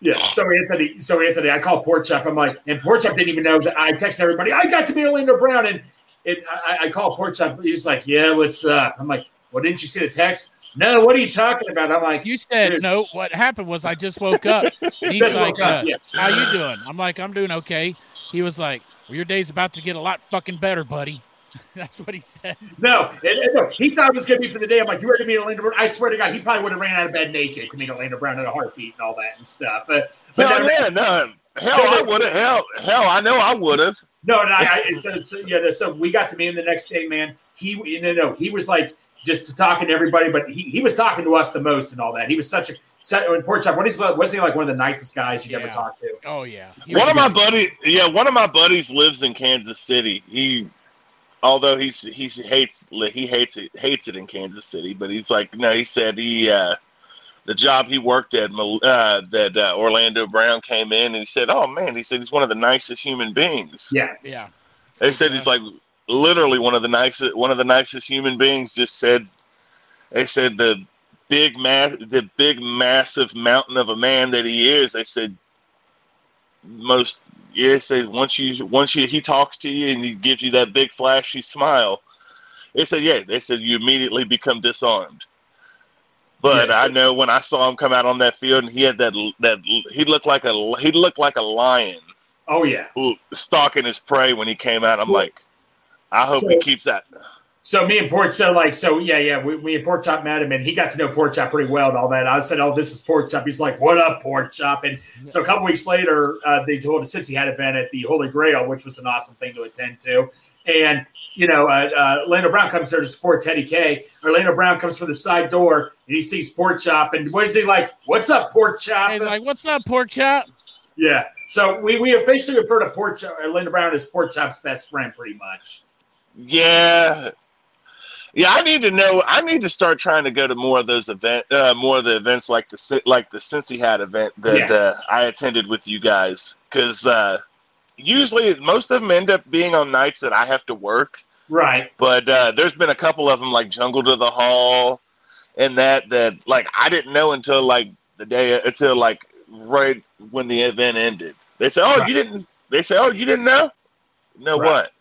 Yeah. So Anthony, so Anthony, I called Pork Chop. I'm like, and Pork Chop didn't even know that I texted everybody. I got to meet Orlando Brown, and it, I, I call pork chop. He's like, "Yeah, what's up?" I'm like, "Well, didn't you see the text?" No, what are you talking about? I'm like, You said Dude. no. What happened was I just woke up. He's Just like, woke up, uh, yeah. "How you doing?" I'm like, "I'm doing okay." He was like, "Well, your day's about to get a lot fucking better, buddy." That's what he said. No, and, and no, he thought it was going to be for the day. I'm like, you ready to meet Orlando Brown? I swear to God, he probably would have ran out of bed naked to meet Orlando Brown in a heartbeat and all that and stuff. Uh, but No, no, yeah, no. Hell, I would have. Hell, hell, I know I would have. no, no, I, I, so, so, yeah, so we got to meet him the next day, man. He, no, no, he was like just to talking to everybody, but he, he was talking to us the most and all that. He was such a, such, when Pork Chop, what is, wasn't he like one of the nicest guys you Yeah. ever talked to? Oh yeah. He One of my good. buddy, yeah, one of my buddies lives in Kansas City. He, although he's he hates he hates it hates it in Kansas City, but he's like no, he said he uh, the job he worked at uh, that uh, Orlando Brown came in and he said, oh man, he said he's one of the nicest human beings. Yes. Yeah. They said he's like literally one of the nicest one of the nicest human beings. Just said they said the big mass the big massive mountain of a man that he is. They said most yeah. They said once you once you he talks to you and he gives you that big flashy smile. They said yeah. They said you immediately become disarmed. But Yeah. I know when I saw him come out on that field and he had that that he looked like a he looked like a lion Oh, yeah. who stalking his prey when he came out. I'm like, I hope he keeps that. So me and Pork, so like, so yeah, yeah, we, we and Pork Chop met him, and he got to know Pork Chop pretty well and all that. I said, "Oh, this is Pork Chop." He's like, "What up, Pork Chop?" And so a couple weeks later, uh, they told us since he had an event at the Holy Grail, which was an awesome thing to attend to, and you know, uh, uh, Orlando Brown comes there to support Teddy K. Orlando Brown comes from the side door, and he sees Pork Chop, and what is he like? What's up, Pork Chop? He's like, "What's up, pork chop?" yeah. So we, we officially refer to Pork Chop, Orlando Brown as Pork Chop's best friend, pretty much. Yeah, yeah. I need to know. I need to start trying to go to more of those event, uh, more of the events like the like the Cincy hat event that Yeah. uh, I attended with you guys. Because uh, usually most of them end up being on nights that I have to work. Right. But uh, there's been a couple of them like Jungle to the Hall, and that that like I didn't know until like the day until like right when the event ended. They said, "Oh, Right. you didn't." They say, "Oh, you didn't know." Know Right. what?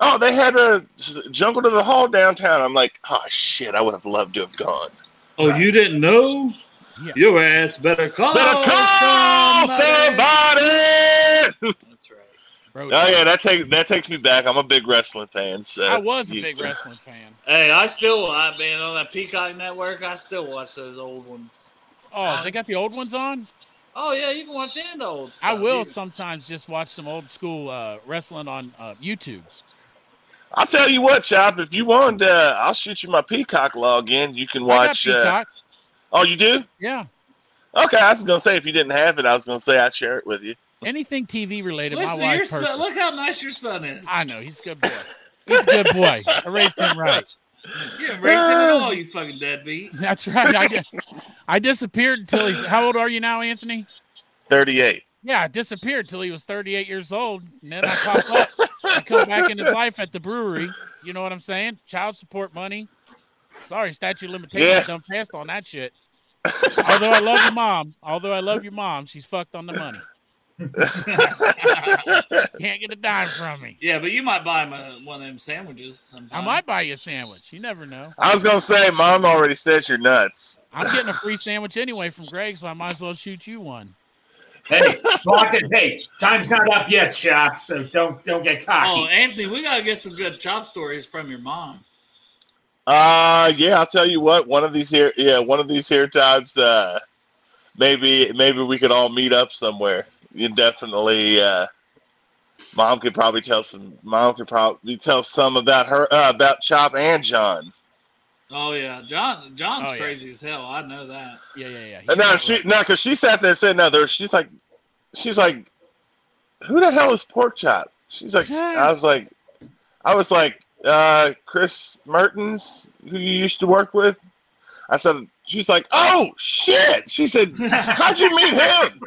Oh, they had a s- Jungle to the Hall downtown. I'm like, oh shit, I would have loved to have gone. Oh, you didn't know? Yeah. Your ass better call. Better call somebody. That's right. Bro, Oh yeah, that takes that takes me back. I'm a big wrestling fan. So I was a you- big wrestling fan. Hey, I still, I mean, on that Peacock network, I still watch those old ones. Oh, they got the old ones on. Oh yeah, you can watch any of the old. I will You- sometimes just watch some old school uh, wrestling on uh, YouTube. I'll tell you what, Chop. If you want, uh, I'll shoot you my Peacock login. You can I got watch. Uh, Peacock. oh, you do? Yeah, Okay, I was gonna say if you didn't have it, I was gonna say I'd share it with you. anything TV related. Listen, my your wife. son, look how nice your son is. I know he's a good boy. He's a good boy. I raised him right. You ain't him at all, you fucking deadbeat. That's right. I, di- I disappeared until he's. How old are you now, Anthony? Thirty-eight. Yeah, I disappeared till he was 38 years old, and then I popped up. I come back in his life at the brewery. You know what I'm saying? Child support money. Sorry, statute of limitations Yeah. done passed on that shit. Although I love your mom, although I love your mom, she's fucked on the money. Can't get a dime from me. Yeah, but you might buy him a, one of them sandwiches. Sometime. I might buy you a sandwich. You never know. I was gonna say, Mom already says you're nuts. I'm getting a free sandwich anyway from Greg, so I might as well shoot you one. Hey, talking, hey, time's not up yet, Chop. So don't don't get cocky. Oh, Anthony, we gotta get some good chop stories from your mom. Uh yeah, I'll tell you what. One of these here, yeah, one of these here times, uh, maybe maybe we could all meet up somewhere. You definitely, uh, Mom could probably tell some. Mom could probably tell some about her uh, about Chop and John. Oh yeah, John. John's Oh, yeah. crazy as hell. I know that. Yeah, yeah, yeah. And Uh, no, she no, because she sat there and said no. There, she's like, she's like, who the hell is Pork Chop? She's like, I was like, I was like, uh, Chris Mertens, who you used to work with. I said, she's like, oh shit. She said, how'd you meet him?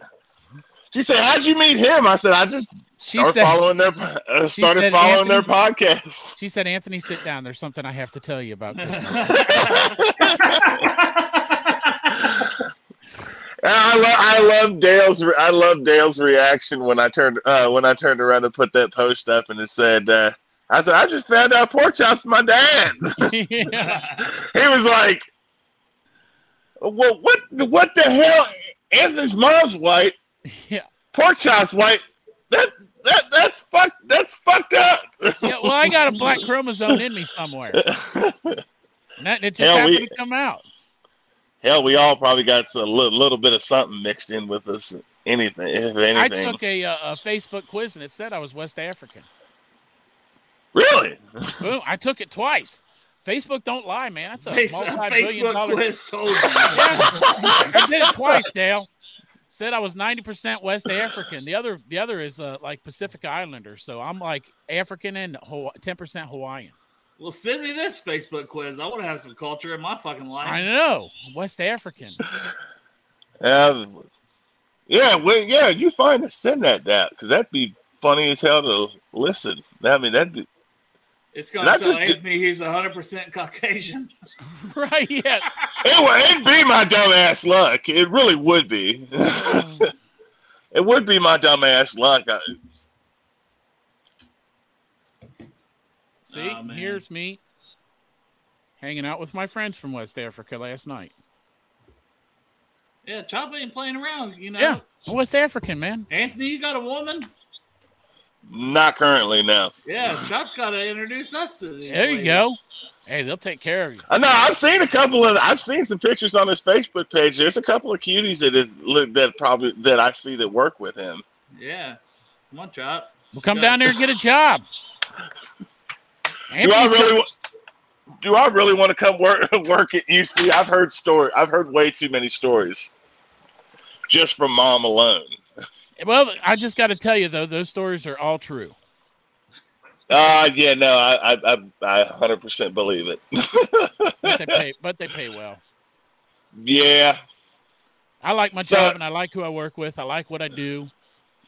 She said, how'd you meet him? I said, I just She started said- following their uh, started said, following their podcast. She said, Anthony, sit down. There's something I have to tell you about I love I love Dale's re- I love Dale's reaction when I turned uh, when I turned around to put that post up and it said uh, I said, I just found out pork chops my dad. yeah. he was like, Well, what what the hell? Anthony's mom's white. Yeah. Pork chops white. That that that's fucked that's fucked up. yeah. Well, I got a black chromosome in me somewhere. And that, it just Hell, happened we- to come out. Hell, we all probably got a little, little bit of something mixed in with us. Anything, if anything. I took a, uh, a Facebook quiz and it said I was West African. Really? Boom! I took it twice. Facebook don't lie, man. That's a Face- multi-billion Facebook dollar. quiz told you. I did it twice, Dale. Said I was ninety percent West African. The other, the other is uh, like Pacific Islander. So I'm like African and ten percent Hawaiian. Well, send me this Facebook quiz. I want to have some culture in my fucking life. I know West African. Yeah, yeah, well, yeah. You find to send that that because that'd be funny as hell to listen. I mean, that'd be It's going to tell just- Anthony he's 100% Caucasian. right? Yes. it would it'd be my dumbass luck. It really would be. it would be my dumbass luck. I, See, Oh, here's me hanging out with my friends from West Africa last night. Yeah, Chop ain't playing around, you know. Yeah, I'm West African, man. Anthony, you got a woman? Not currently, no. Yeah, Chop's got to introduce us to these There you go. Hey, they'll take care of you. I know. I've seen a couple of. I've seen some pictures on his Facebook page. There's a couple of cuties that it- that probably that I see that work with him. Yeah. Come on, Chop. Well, come down there and get a job. Do I really? got- wa- Do I really want to come work work at UC? I've heard story. I've heard way too many stories, just from mom alone. Well, I just got to tell you though, those stories are all true. Uh yeah, no, I I I, I 100% believe it. But they pay, but they pay well. yeah, I like my So- job and I like who I work with. I like what I do.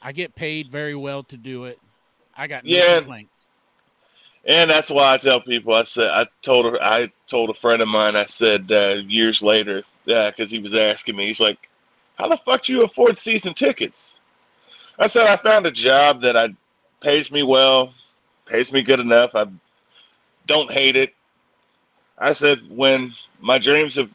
I get paid very well to do it. I got no Yeah. complaints. and that's why I tell people. I said I told. I told a friend of mine. I said uh, years later, yeah, because he was asking me. He's like, "How the fuck do you afford season tickets?" I said, "I found a job that I pays me well, pays me good enough. I don't hate it." I said, "When my dreams of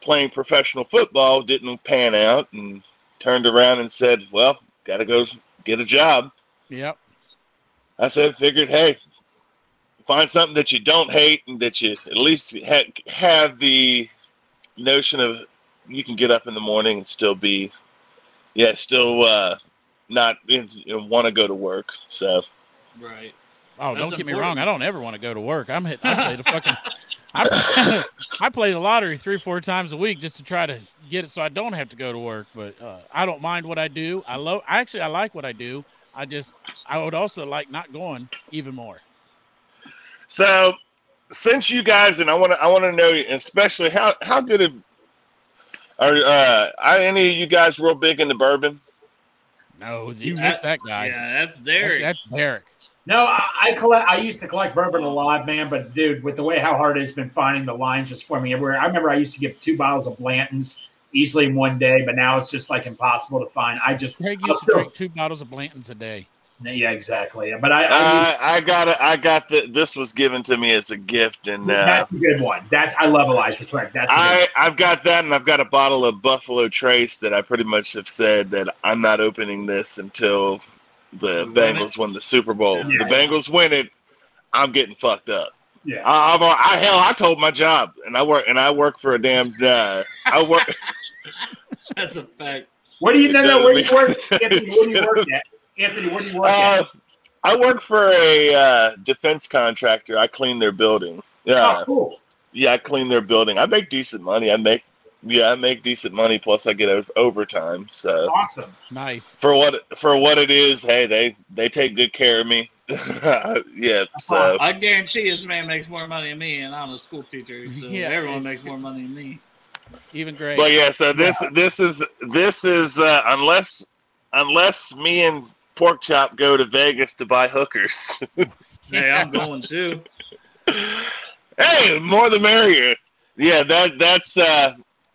playing professional football didn't pan out, and turned around and said, well, got to go get a job." Yep. I said, figured, hey, find something that you don't hate and that you at least ha- have the notion of you can get up in the morning and still be, yeah, still uh, not you know, want to go to work. So, Right. Oh, That's don't get me wrong. I don't ever want to go to work. I'm hit. I play the fucking. I, I play the lottery three, four times a week just to try to get it so I don't have to go to work. But uh, I don't mind what I do. I love. Actually I like what I do. I just I would also like not going even more. so since you guys and I want to, I want to know, especially how how good of are uh, are any of you guys real big into bourbon? No, you That- missed that guy. Yeah, that's That- Derek. that's Derek. No, I, I collect. I used to collect bourbon a lot, man. But dude, with the way how hard it's been finding the lines just for me everywhere. I remember I used to get two bottles of Blanton's easily in one day, but now it's just like impossible to find. I just Greg I'll to still- drink two bottles of Blanton's a day. Yeah, exactly. But I, I I, I got it. I got the. This was given to me as a gift, and uh, that's a good one. That's I love Elijah Craig. That's a good I, I've got that, and I've got a bottle of Buffalo Trace that I pretty much have said that I'm not opening this until the Win Bengals win the Super Bowl. Yes. The Bengals win it, I'm getting fucked up. yeah. I, I'm, I hell, I told my job, and I work, and I work for a damn. Uh, I work. That's a fact. Where do you know? No, where do you work, It Where do you work at? Anthony, where do you work uh, at? I work for a uh, defense contractor. I clean their building. Yeah, oh, cool. yeah, I clean their building. I make decent money. I make, yeah, I make decent money. Plus, I get o- overtime. So. Awesome. Nice. for what for what it is, hey, they they take good care of me. yeah, so I guarantee this man makes more money than me, and I'm a school teacher, so Yeah. everyone makes more money than me. Even Greg. but yeah, so this this is this is uh, unless unless me and Pork Chop go to Vegas to buy hookers. Hey, I'm going too. hey, more the merrier. Yeah, that that's uh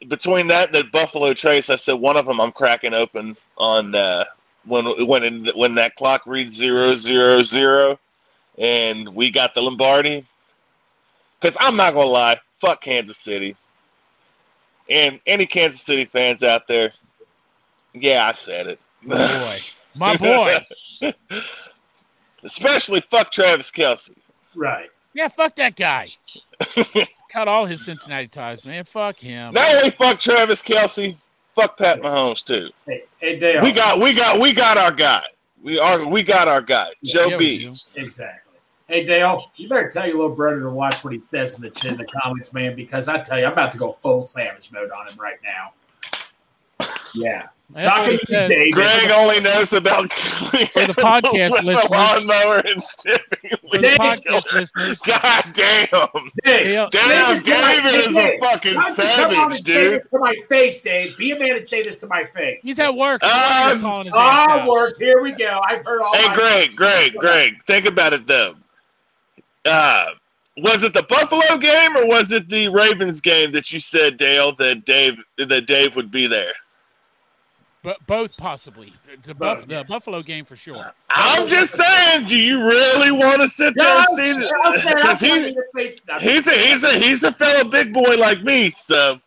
between that and the Buffalo Trace, I said one of them I'm cracking open on uh when when in, when that clock reads zero zero zero. and we got the Lombardi. Because I'm not gonna lie, fuck Kansas City. And any Kansas City fans out there, yeah, I said it. My boy. My boy. Especially fuck Travis Kelce. Right. Yeah, fuck that guy. Cut all his Cincinnati ties, man. Fuck him. Not only fuck Travis Kelce, fuck Pat Mahomes too. Hey, hey Dale. We got we got we got our guy. We are we got our guy. Joe Yeah, we B. Exactly. Hey Dale, you better tell your little brother to watch what he says in the in the comments, man, because I tell you, I'm about to go full savage mode on him right now. Yeah. That's what to you. Dave. Greg only knows about For the podcast with listeners. the lawnmower and Stimpy. For the podcast listeners, God damn. Dave, Damn, Dave, David is a fucking why don't come savage, dude. To my face, Dave. Be a man and say this to my face. he's at work. Um, He's calling his ass Ah, work. Here we go. I've heard all Hey, my Greg, Greg, Greg, think about it though. Uh, was it the Buffalo game or was it the Ravens game that you said, Dale, that Dave that Dave would be there? But both possibly. The, the, Buff, Both, the Buffalo game for sure. I'm just saying, do you really want to sit there No, and see I'll. I'll Because he's in your face. No, he's a he's a he's a fellow big boy like me, so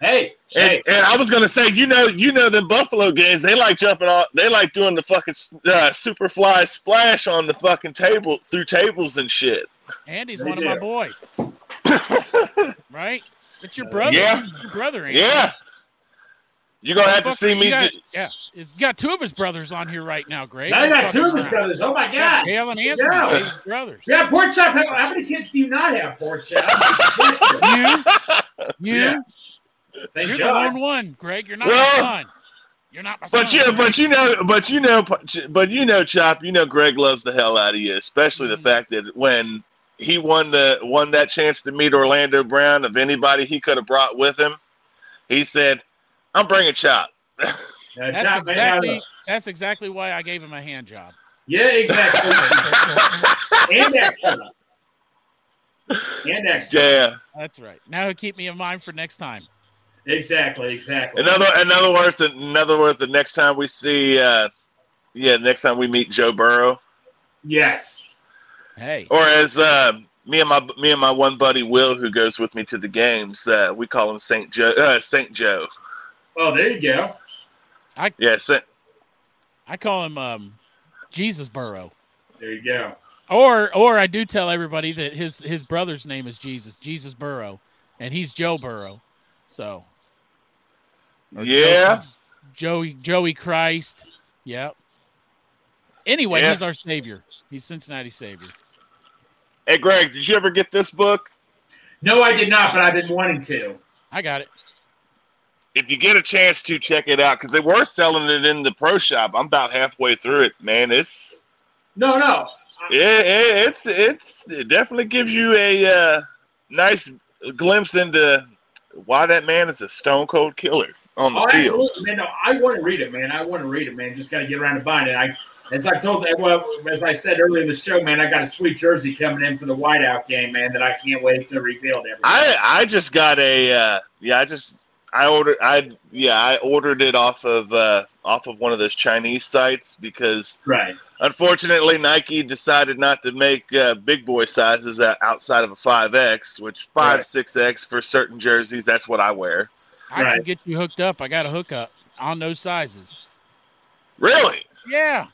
Hey, And, hey, and I was gonna say, you know, you know, the Buffalo games, they like jumping off, they like doing the fucking uh, super fly splash on the fucking table through tables and shit. Andy's They one of my boys. right? It's your brother. Yeah. Your brother, Andy. Yeah, you're gonna have to see me. Got, do- yeah, he's got two of his brothers on here right now, Greg. I got two of his Fucking- brothers. Oh my god. Dale and Anthony, Yeah. Dave's brothers. Yeah, pork chop. How how many kids do you not have, pork chop? You, you, Yeah. Thank you're the God. lone one, Greg. You're not Well, my son. You're not my But son. you, Greg. but you know, but you know, but you know, Chop. You know, Greg loves the hell out of you, especially the Mhm. fact that when he won the won that chance to meet Orlando Brown of anybody he could have brought with him, he said, "I'm bringing Chop." That's chop, exactly that's exactly why I gave him a hand job. Yeah, exactly. and extra. And extra. Yeah. That's right. Now he'll keep me in mind for next time. Exactly, exactly. In other, in other words, the, in other words, the next time we see, uh, yeah, next time we meet Joe Burrow, yes. Hey, or as uh, me and my me and my one buddy Will, who goes with me to the games, uh, we call him Saint Joe. Uh, Saint Joe. Oh, there you go. I Yeah, Saint, I call him um, Jesus Burrow. There you go. Or or I do tell everybody that his his brother's name is Jesus, Jesus Burrow, and he's Joe Burrow. So or yeah. Joey Joey Christ. Yep. Anyway, Yeah. he's our savior. He's Cincinnati savior. Hey, Greg, did you ever get this book? No, I did not, but I've been wanting to. I got it. If you get a chance to check it out, because they were selling it in the pro shop. I'm about halfway through it, man. It's No, no. it, it, it's it's it definitely gives you a uh, nice glimpse into why that man is a stone cold killer on the Oh, field. absolutely, man. No, I want to read it, man. I want to read it, man. Just got to get around to buying it. I, as I told, well, as I said earlier in the show, man, I got a sweet jersey coming in for the whiteout game, man. That I can't wait to reveal to everybody. I I just got a uh, yeah. I just I ordered I yeah I ordered it off of uh, off of one of those Chinese sites because right. unfortunately Nike decided not to make uh, big boy sizes uh, outside of a five X, which five Right. six X for certain jerseys. That's what I wear. I can get you hooked up. I got a hookup on those sizes. Really? Yeah.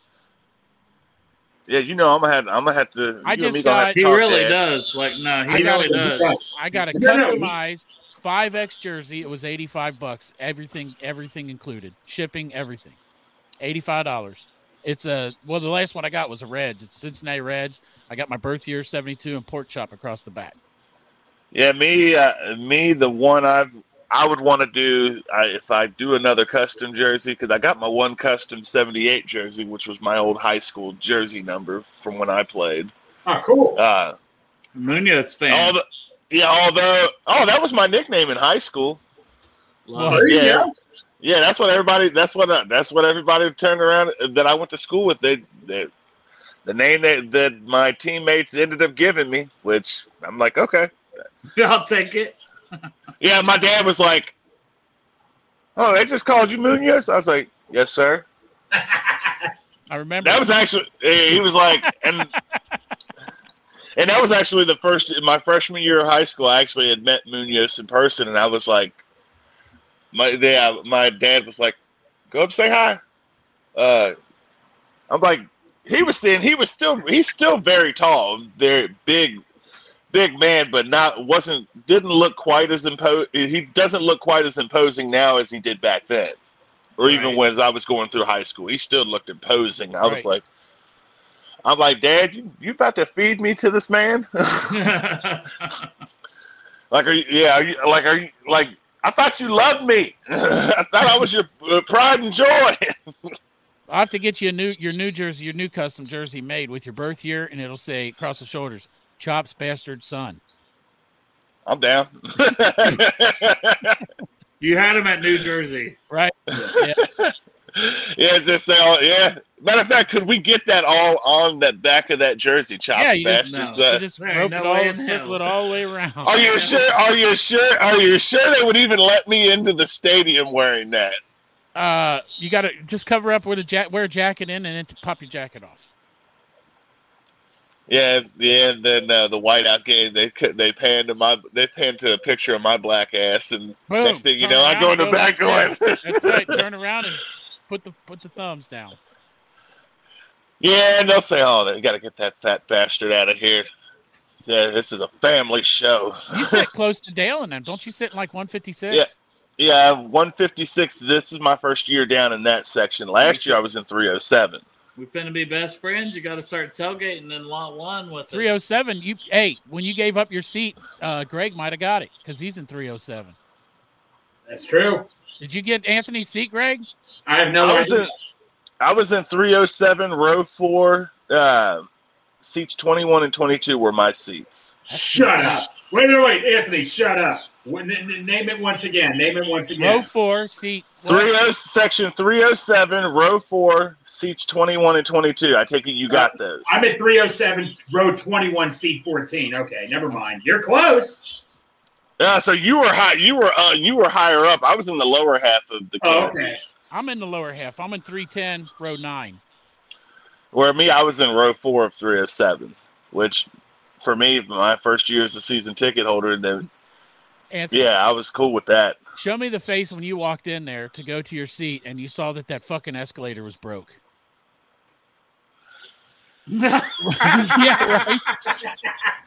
Yeah, you know I'm gonna have I'm gonna have to. I you just gonna have got- to He really does. Like, no, he got really does. I got a No, no, customized five X jersey. It was eighty five bucks. Everything, everything included, shipping, everything, eighty five dollars. It's a well. The last one I got was a Reds. It's Cincinnati Reds. I got my birth year seventy two and pork chop across the back. Yeah, me, uh, me, the one I've I would want to do I, if I do another custom jersey because I got my one custom '78 jersey, which was my old high school jersey number from when I played. Oh, cool. Uh, Munoz fan. all the, yeah, although oh, that was my nickname in high school. Love there you yeah. Yeah, that's what everybody. That's what. I, that's what everybody turned around that I went to school with. They, they the name that that my teammates ended up giving me, which I'm like, okay. it. I'll take it. Yeah, my dad was like, "Oh, they just called you Munoz." I was like, "Yes, sir." I remember That was actually he was like, and And that was actually the first in my freshman year of high school. I actually had met Munoz in person, and I was like, my yeah, my dad was like, "Go up, say hi." Uh, I'm like, he was thin. He was still he's still very tall, very big, big man, but not wasn't didn't look quite as impo. He doesn't look quite as imposing now as he did back then, or even when I was going through high school. He still looked imposing. I was like. I'm like, Dad, you, you about to feed me to this man? like, are you? Yeah, are you? Like, are you? Like, I thought you loved me. I thought I was your uh, pride and joy. I'll have to get you a new your new jersey, your new custom jersey made with your birth year, and it'll say across the shoulders, "Chops bastard son." I'm down. you had him at New Jersey. Right? Yeah. Yeah, just say, all, yeah. Matter of fact, could we get that all on the back of that jersey, chops yeah, you just, bastards? no. Uh, you just rope no it all and in circle it all the way around. are you sure? Are you sure? Are you sure they would even let me into the stadium wearing that? Uh, you got to just cover up with a jack, wear a jacket in, and then pop your jacket off. Yeah, yeah. And then uh, the whiteout game, they they panned to my they panned to a picture of my black ass, and Boom. next thing you Turn know, I around go in the back like going. That's right. Turn around and put the put the thumbs down. Yeah, and they'll say, "Oh, they got to get that fat bastard out of here." Yeah, this is a family show. You sit close to Dale and them, don't you? Sit in like 156. Yeah. Yeah, 156. This is my first year down in that section. Last year I was in 307. We finna be best friends. You got to start tailgating in lot one with us. 307. You hey, when you gave up your seat, uh, Greg might have got it because he's in 307. That's true. Did you get Anthony's seat, Greg? I have no I was idea. in I was in 307 row 4 uh, seats 21 and 22 were my seats. Shut up. Wait, wait, wait, Anthony, shut up. When- n- n- Name it once again. Name it once again. Row four, seat. 30 section 307 row 4 seats 21 and 22. I take it you got those. I'm at 307, row 21, seat 14. Okay, never mind. You're close. Yeah, so you were high you were uh, you were higher up. I was in the lower half of the Oh, okay. I'm in the lower half. I'm in 310, row nine. Where me, I was in row four of 307s, which for me, my first year as a season ticket holder, and then Anthony, yeah, I was cool with that. show me the face when you walked in there to go to your seat and you saw that that fucking escalator was broke. yeah, right.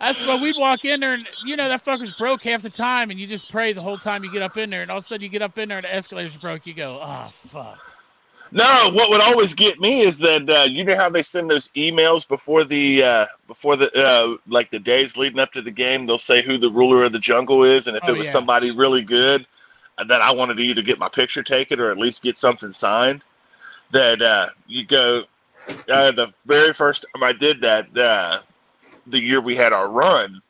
That's why we'd walk in there and you know that fucker's broke half the time, and you just pray the whole time you get up in there, and all of a sudden you get up in there and the escalator's broke. You go, oh fuck. No, what would always get me is that uh, you know how they send those emails before the uh, before the uh, like the days leading up to the game. They'll say who the ruler of the jungle is, and if Oh, it was yeah. somebody really good, uh, that I wanted to either get my picture taken or at least get something signed. That uh, you go uh, the very first time I did that, uh, the year we had our run,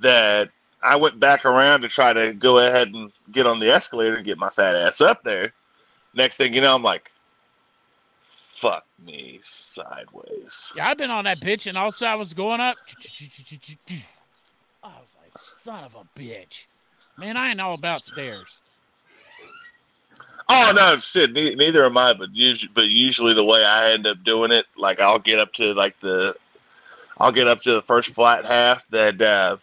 that I went back around to try to go ahead and get on the escalator and get my fat ass up there. Next thing you know, I'm like, fuck me sideways. Yeah, I've been on that bitch, and also I was going up. I was like, son of a bitch. Man, I ain't all about stairs. Oh no, shit. Neither am I. But usually, but usually the way I end up doing it, like I'll get up to like the, I'll get up to the first flat half that uh,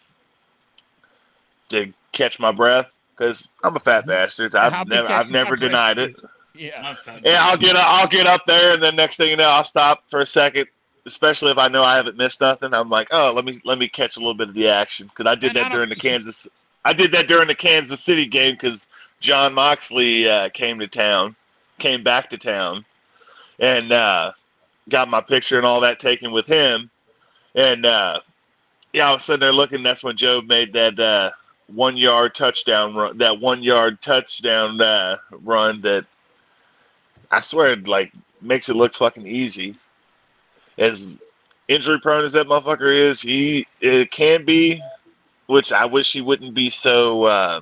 to catch my breath because I'm a fat bastard. I'll I've never, I've never breath, denied it. Yeah. Yeah, I'll get I'll get up there, and then next thing you know, I'll stop for a second. Especially if I know I haven't missed nothing, I'm like, oh, let me let me catch a little bit of the action because I did And that don't- during the Kansas. I did that during the Kansas City game because Jon Moxley uh, came to town, came back to town, and uh, got my picture and all that taken with him. And uh, yeah, I was sitting there looking. That's when Joe made that uh, one yard touchdown run. That one yard touchdown uh, run that I swear, like makes it look fucking easy. As injury prone as that motherfucker is, he it can be, which I wish he wouldn't be so. Uh,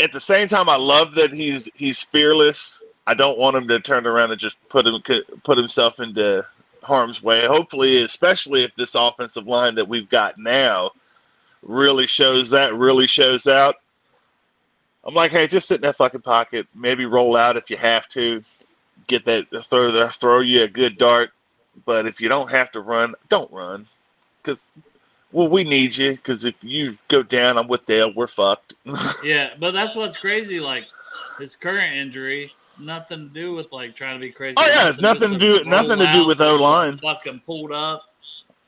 at the same time, I love that he's he's fearless. I don't want him to turn around and just put him put himself into harm's way. Hopefully, especially if this offensive line that we've got now really shows that, really shows out. I'm like, hey, just sit in that fucking pocket. Maybe roll out if you have to. Get that throw the throw you a good dart. But if you don't have to run, don't run. Because, well, we need you. Because if you go down, I'm with Dale. We're fucked. Yeah, but that's what's crazy. Like his current injury, nothing to do with like trying to be crazy. Oh, yeah, it's nothing to do- nothing to do with O-line. Fucking pulled up.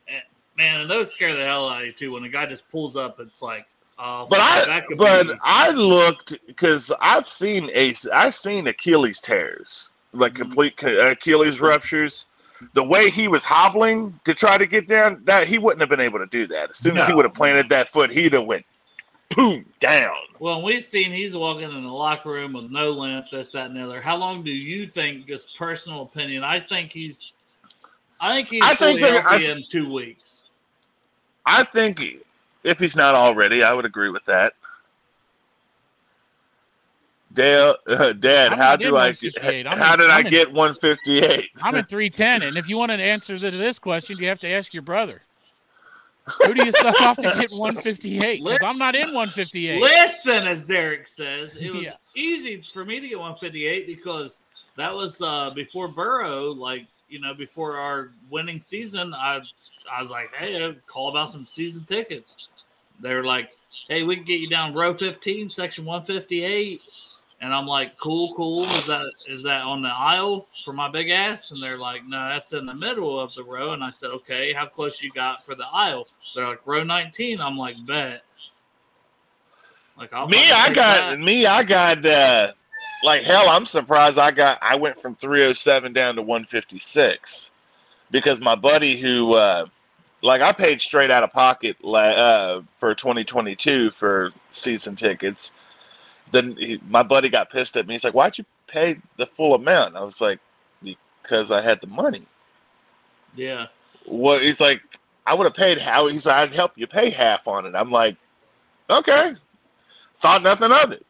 And, man, and those scare the hell out of you too. When a guy just pulls up, it's like, oh, But I, but be. I looked because I've seen ace, I've seen Achilles tears, like Mm-hmm. complete Achilles ruptures. The way he was hobbling to try to get down, that he wouldn't have been able to do that. As soon as he would have planted that foot, he'd have went boom down. Well, we've seen he's walking in the locker room with no limp, this, that, and the other. How long do you think, just personal opinion? I think he's, I think he's I fully think that- healthy I- in two weeks. I think if he's not already, I would agree with that. Dale, uh, Dad, I'm how not do I? 158. I'm How in- did I I'm in- get 158? I'm at 310, and if you want an answer to this question, you have to ask your brother. Who do you suck off to get 158? Because I'm not in 158. Listen, as Derek says, it was Yeah. easy for me to get 158 because that was uh, before Burrow. Like you know, before our winning season, I I was like, hey, I'll call about some season tickets. They were like, hey, we can get you down row 15, section 158. And I'm like, cool, cool. Is that is that on the aisle for my big ass? And they're like, no, that's in the middle of the row. And I said, okay, how close you got for the aisle? They're like, row 19. I'm like, bet. Like I'll me, I got that. me, I got uh, like hell. I'm surprised I got. I went from 307 down to 156 because my buddy who, uh, like, I paid straight out of pocket uh, for 2022 for season tickets. Then he, my buddy got pissed at me. He's like, "Why'd you pay the full amount?" I was like, "Because I had the money." Yeah. Well, he's like, I would have paid how he's I'd help you pay half on it. I'm like, okay. Thought nothing of it.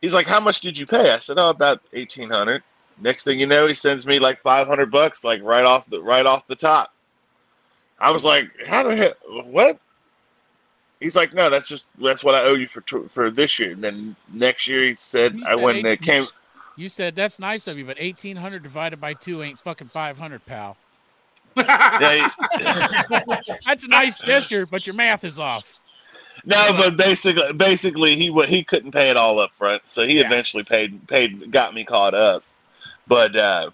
He's like, How much did you pay? I said, Oh, about eighteen hundred. Next thing you know, he sends me like five hundred bucks, like right off the right off the top. I was like, How the hell what? He's like, No, that's just that's what I owe you for for this year. And then next year he said You I said went and it came You said that's nice of you, but 1800 divided by two ain't fucking 500, pal. Yeah, That's a nice gesture, but your math is off. No, but basically, basically, he he couldn't pay it all up front, so he Yeah. eventually paid paid got me caught up. But uh,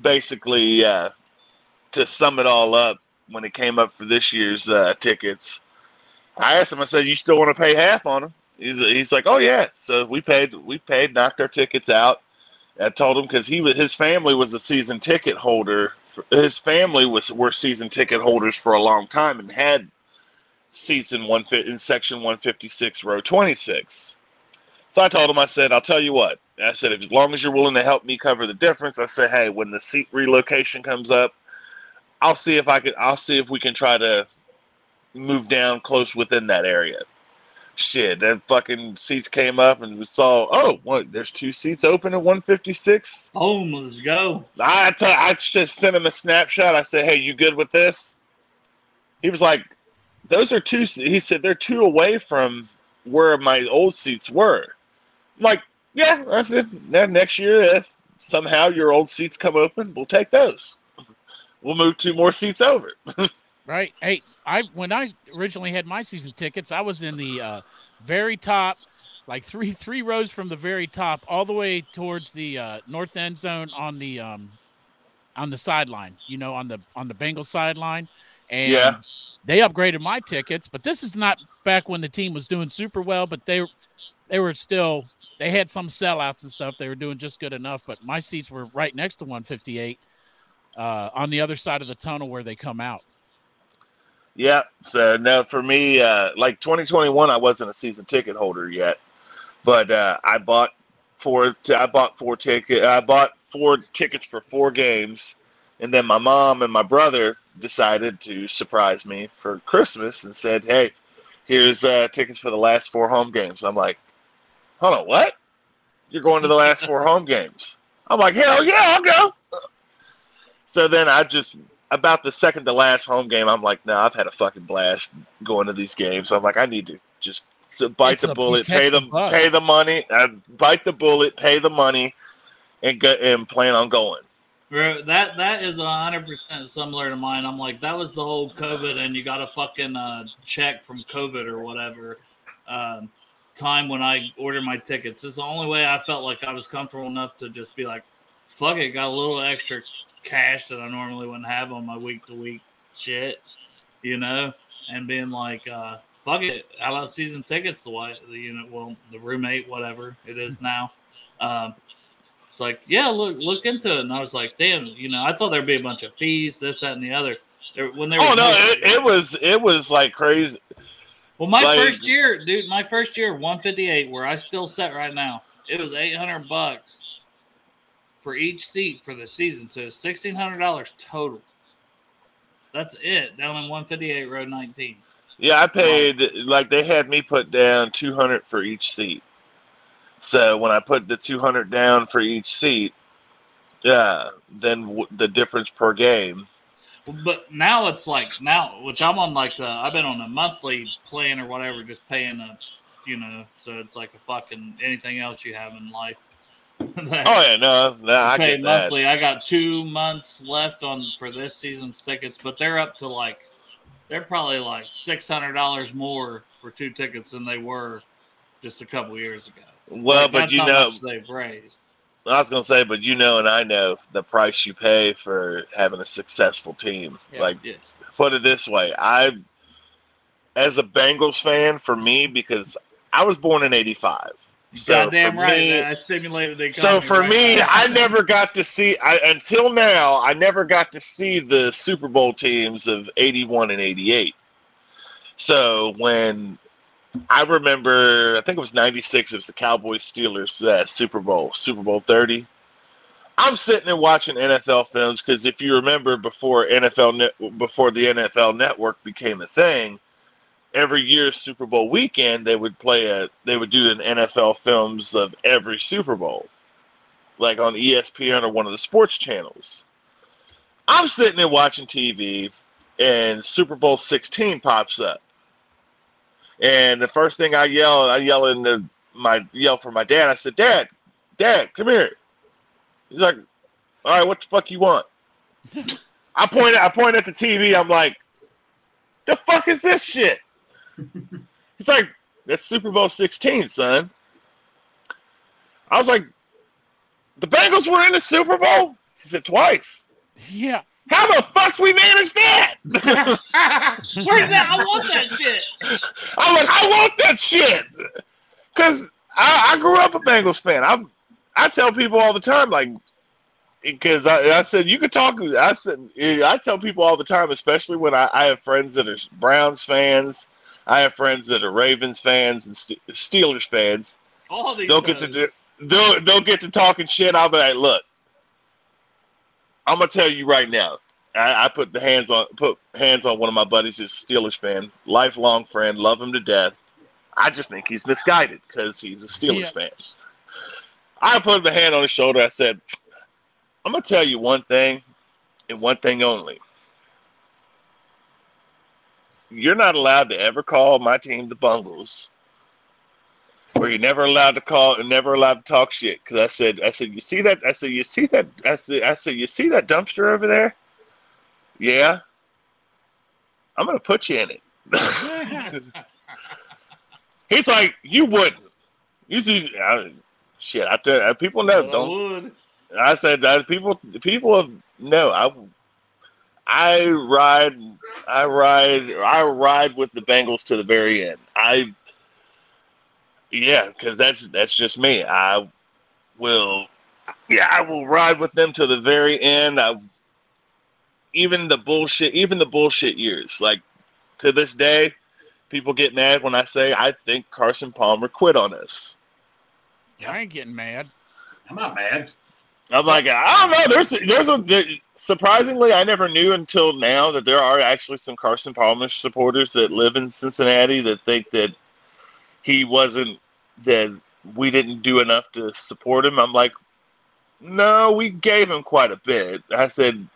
basically, uh, to sum it all up, when it came up for this year's uh, tickets, I asked him. I said, "You still want to pay half on them?" He's he's like, "Oh yeah." So we paid we paid knocked our tickets out. I told him because he was his family was a season ticket holder. His family was were season ticket holders for a long time and had seats in one in section 156 row 26 so i told him i said i'll tell you what. I said if as long as you're willing to help me cover the difference i said hey when the seat relocation comes up i'll see if i can i'll see if we can try to move down close within that area shit then fucking seats came up and we saw oh what there's two seats open at 156 Boom, let's go. I t- I just sent him a snapshot. I said, "Hey, you good with this?" He was like, "Those are two." He said, "They're two away from where my old seats were." I'm like, "Yeah, that's it." Then next year, if somehow your old seats come open, we'll take those. We'll move two more seats over. right? Hey, I when I originally had my season tickets, I was in the uh, very top, like three three rows from the very top, all the way towards the uh, north end zone on the um, on the sideline. You know, on the on the Bengals sideline, and Yeah. they upgraded my tickets. But this is not back when the team was doing super well, but they they were still they had some sellouts and stuff. They were doing just good enough. But my seats were right next to 158 uh, on the other side of the tunnel where they come out. Yeah. So no, for me, uh, like 2021, I wasn't a season ticket holder yet, but uh, I bought four. T- I bought four ticket. I bought four tickets for four games, and then my mom and my brother decided to surprise me for Christmas and said, "Hey, here's uh, tickets for the last four home games." I'm like, "Hold on, what? You're going to the last four home games?" I'm like, "Hell yeah, I'll go." So then I just about the second to last home game, I'm like, no, I've had a fucking blast going to these games. I'm like, I need to just so bite It's the a- bullet, pay the the pay the money, uh, bite the bullet, pay the money, and go and plan on going. Bro, that that is hundred percent similar to mine. I'm like, that was the whole COVID, and you got a fucking uh, check from COVID or whatever. Um, time when I ordered my tickets. It's the only way I felt like I was comfortable enough to just be like, fuck it, got a little extra cash that I normally wouldn't have on my week to week shit, you know, and being like, uh, fuck it, how about season tickets? The way, you know, well, the roommate, whatever it is now. Um, it's like, yeah, look, look into it. And I was like, damn, you know, I thought there'd be a bunch of fees, this, that, and the other. There, when there Oh no, it, it was it was like crazy. well, my Like- first year, dude, my first year, 158, where I still set right now, it was 800 bucks for each seat for the season. So $1,600 total. That's it down in 158 Road 19. Yeah, I paid like they had me put down two hundred for each seat. So when I put the two hundred down for each seat, yeah, then w- the difference per game. But now it's like now, which I'm on like the, I've been on a monthly plan or whatever, just paying a, you know, so it's like a fucking anything else you have in life. That- Oh yeah, no, no, I pay get that. monthly. I got two months left on for this season's tickets, but they're up to like they're probably like six hundred dollars more for two tickets than they were just a couple years ago. Well, Like, but you know, they've raised. I was gonna say, but you know, and I know the price you pay for having a successful team. Yeah, like, yeah. put it this way, I, as a Bengals fan, for me, because I was born in '85. So Goddamn for right, me- man. I stimulated the economy. So for right me, now. I never got to see I, until now. I never got to see the Super Bowl teams of '81 and '88. So when I remember, I think it was '96. It was the Cowboys Steelers uh, Super Bowl, Super Bowl 30. I'm sitting there watching NFL films because if you remember, before NFL net, before the NFL Network became a thing, every year Super Bowl weekend they would play a they would do an NFL films of every Super Bowl, like on ESPN or one of the sports channels. I'm sitting there watching TV, and Super Bowl 16 pops up, and the first thing I yell, I yell into my yell for my dad. I said, "Dad, Dad, come here." He's like, "All right, what the fuck you want?" I point I point at the TV. I'm like, "The fuck is this shit?" He's like, "That's Super Bowl 16, son." I was like, "The Bengals were in the Super Bowl." He said twice. Yeah. How the fuck we manage that? Where's that? I want that shit. I'm like, I want that shit. Cause I, I grew up a Bengals fan. I I tell people all the time, like, because I, I said you could talk. I said I tell people all the time, especially when I, I have friends that are Browns fans. I have friends that are Ravens fans and Steelers fans. All these They'll get to do, they'll, they'll get to talking shit. I'll be like, look, I'm gonna tell you right now. I, I put the hands on put hands on one of my buddies who's a Steelers fan, lifelong friend, love him to death. I just think he's misguided because he's a Steelers Yeah. fan. I put my hand on his shoulder. I said, I'm gonna tell you one thing, and one thing only. You're not allowed to ever call my team the Bungles where you're never allowed to call and never allowed to talk shit. Because I said, I said, you see that? I said, you see that? I said, I said, you see that dumpster over there? Yeah. I'm gonna put you in it. He's like, you wouldn't. You see, I, shit. I tell you, people know. I Don't. would. I said, uh, people, people have no. I, I ride, I ride, I ride with the Bengals to the very end. I, yeah, because that's that's just me. I will, yeah, I will ride with them to the very end. I, even the bullshit, even the bullshit years, like to this day, people get mad when I say I think Carson Palmer quit on us. Yeah. I ain't getting mad. I'm not mad. I'm like, I don't know. There's, there's a there, surprisingly, I never knew until now that there are actually some Carson Palmer supporters that live in Cincinnati that think that he wasn't that we didn't do enough to support him. I'm like, no, we gave him quite a bit. I said,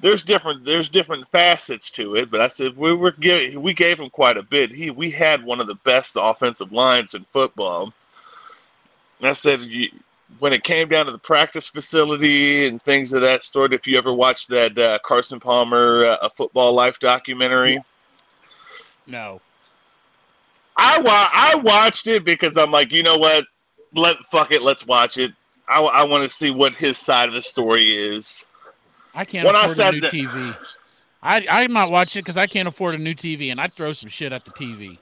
there's different there's different facets to it, but I said we were giving we gave him quite a bit. He we had one of the best offensive lines in football. And I said, you, when it came down to the practice facility and things of that sort. If you ever watched that uh, Carson Palmer uh, a football life documentary, No. I wa- I watched it because I'm like, you know what? Let fuck it, let's watch it. I, I want to see what his side of the story is. I can't When I afford a new that- TV. I I'm not watching it because I can't afford a new TV, and I'd throw some shit at the TV.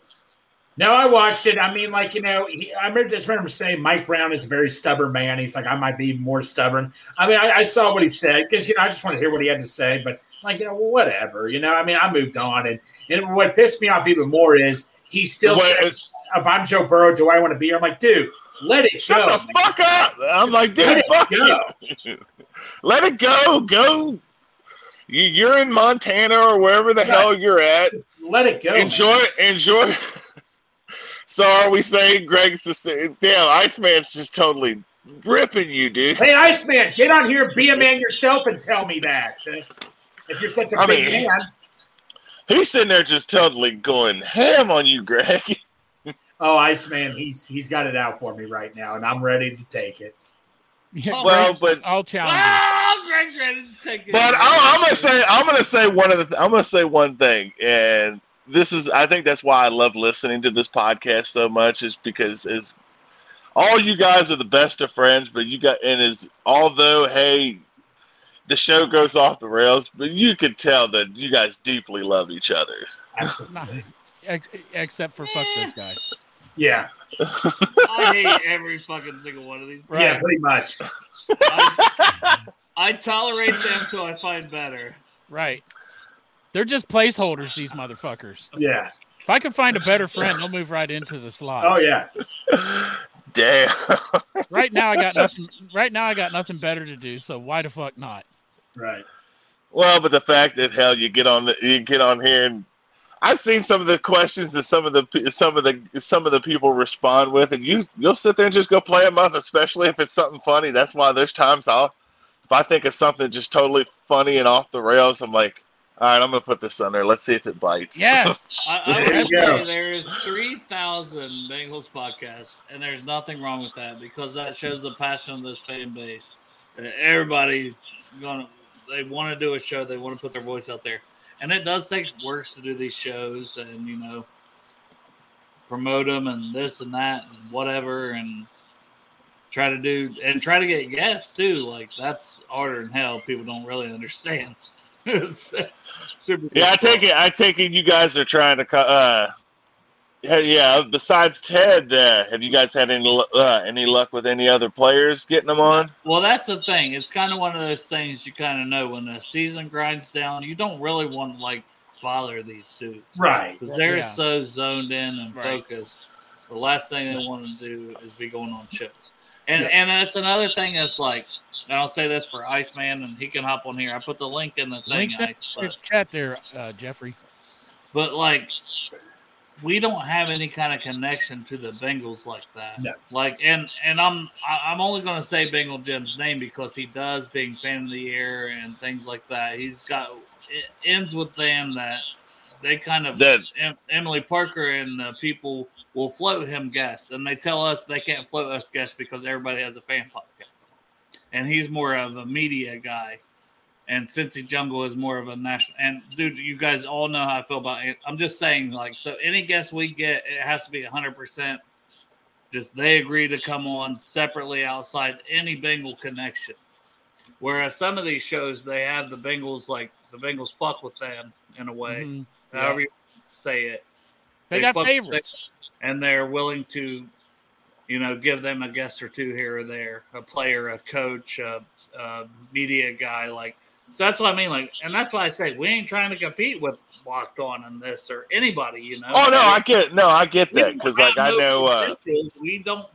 No, I watched it. I mean, like you know, he, I remember just remember saying Mike Brown is a very stubborn man. He's like, I might be more stubborn. I mean, I, I saw what he said because you know I just want to hear what he had to say. But like you know, whatever. You know, I mean, I moved on, and and what pissed me off even more is he still What- says, "If I'm Joe Burrow, do I want to be here?" I'm like, dude, let it Shut go. Shut the fuck up! I'm like, dude, it fuck you. Let it go. Go. You, you're in Montana or wherever the hell you're at. Let it go. Enjoy. Enjoy. So are we saying Greg's just damn Iceman's just totally ripping you, dude? Hey, Iceman, get on here, be a man yourself, and tell me that. If you're such a I big mean- man. He's sitting there just totally going ham on you, Greg. Oh, Iceman, he's he's got it out for me right now, and I'm ready to take it. Yeah, Well, Greg's- but- I'll challenge you. Oh, Greg's ready to take it. But I, I'm gonna say I'm gonna say one of the th- I'm gonna say one thing, and this is I think that's why I love listening to this podcast so much is because is all you guys are the best of friends, but you got and is although hey the show goes off the rails, but you could tell that you guys deeply love each other. Absolutely. Nah, except for fuck those guys. Yeah. I hate every fucking single one of these. Yeah, pretty much. I, I tolerate them till I find better. Right. They're just placeholders, these motherfuckers. Yeah. If I could find a better friend, they'll move right into the slot. Oh yeah. Damn. Right now, I got nothing. Right now, I got nothing better to do. So why the fuck not? Right. Well, but the fact that hell you get on the you get on here and I've seen some of the questions that some of the some of the some of the people respond with, and you you'll sit there and just go play them up, especially if it's something funny. That's why there's times I'll if I think of something just totally funny and off the rails, I'm like, all right, I'm gonna put this on there. Let's see if it bites. Yes. I, I would say there is 3,000 Bengals podcasts, and there's nothing wrong with that because that shows the passion of this fan base. Everybody gonna they want to do a show, they want to put their voice out there, and it does take works to do these shows, and you know, promote them and this and that and whatever, and try to do and try to get guests too. Like that's harder than hell. People don't really understand. It's super. Yeah, I take it. I take it. You guys are trying to. co- Uh, yeah, yeah. Besides Ted, uh, have you guys had any uh, any luck with any other players getting them on? Well, that's the thing. It's kind of one of those things you kind of know when the season grinds down, you don't really want to like bother these dudes, Right. Because they're Yeah. so zoned in and Right. focused. The last thing they want to do is be going on chips, And Yeah. and that's another thing is like, and I'll say this for Iceman, and he can hop on here. I put the link in the thing, Links Ice, but, chat there, uh, Jeffrey. but like, we don't have any kind of connection to the Bengals like that. No. Like, and and I'm I- I'm only going to say Bengal Jim's name because he does being fan of the year and things like that. He's got it ends with them that they kind of That em- Emily Parker and uh, people will float him guests, and they tell us they can't float us guests because everybody has a fan podcast, and he's more of a media guy, and Cincy Jungle is more of a national. And dude, you guys all know how I feel about it. I'm just saying, like, so any guest we get, it has to be 100. percent Just they agree to come on separately outside any Bengal connection. Whereas some of these shows, they have the Bengals like the Bengals fuck with them in a way Mhm. however you say it. They got favorites. and they're willing to, you know, give them a guest or two here or there, a player, a coach, a, a media guy. Like, so that's what I mean. Like, and that's why I say we ain't trying to compete with Locked On and this or anybody. You know. Oh no, I get no, I get that because like I no know. Uh, we don't.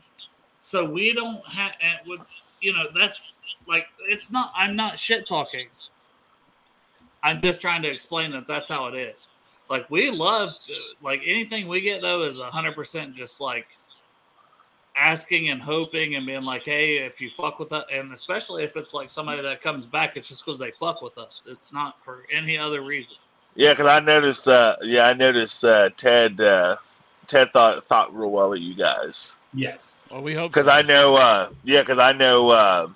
So we don't have, and with you know, that's like it's not. I'm not shit talking. I'm just trying to explain that that's how it is. Like we love, to, like anything we get though is hundred percent just like asking and hoping and being like, hey, if you fuck with us, and especially if it's like somebody that comes back, it's just because they fuck with us. It's not for any other reason. yeah, because I noticed. Uh, yeah, I noticed. Uh, Ted. Uh, Ted thought thought real well of you guys. Yes. Well, we hope because so. I know, uh, yeah, because I know, uh,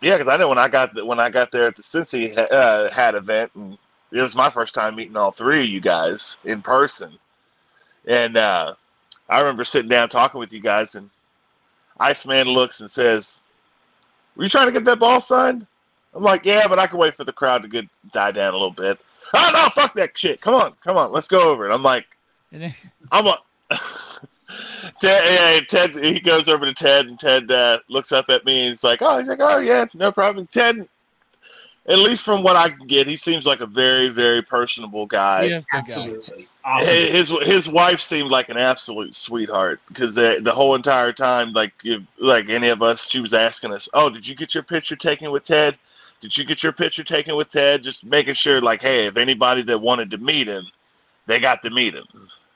yeah, because I know when I got the, when I got there at the Cincy uh, hat event, and it was my first time meeting all three of you guys in person, and uh, I remember sitting down talking with you guys, and Iceman looks and says, "Were you trying to get that ball signed?" I'm like, "Yeah, but I can wait for the crowd to get die down a little bit." Oh no, fuck that shit! Come on, come on, let's go over it. I'm like, I'm a. Ted, yeah, Ted, he goes over to Ted, and Ted uh, looks up at me, and he's like, "Oh, he's like, oh yeah, no problem." Ted, at least from what I can get, he seems like a very, very personable guy. he is a good guy. Awesome. His his wife seemed like an absolute sweetheart because the the whole entire time, like if, like any of us, she was asking us, "Oh, did you get your picture taken with Ted? Did you get your picture taken with Ted?" Just making sure, like, hey, if anybody that wanted to meet him, they got to meet him.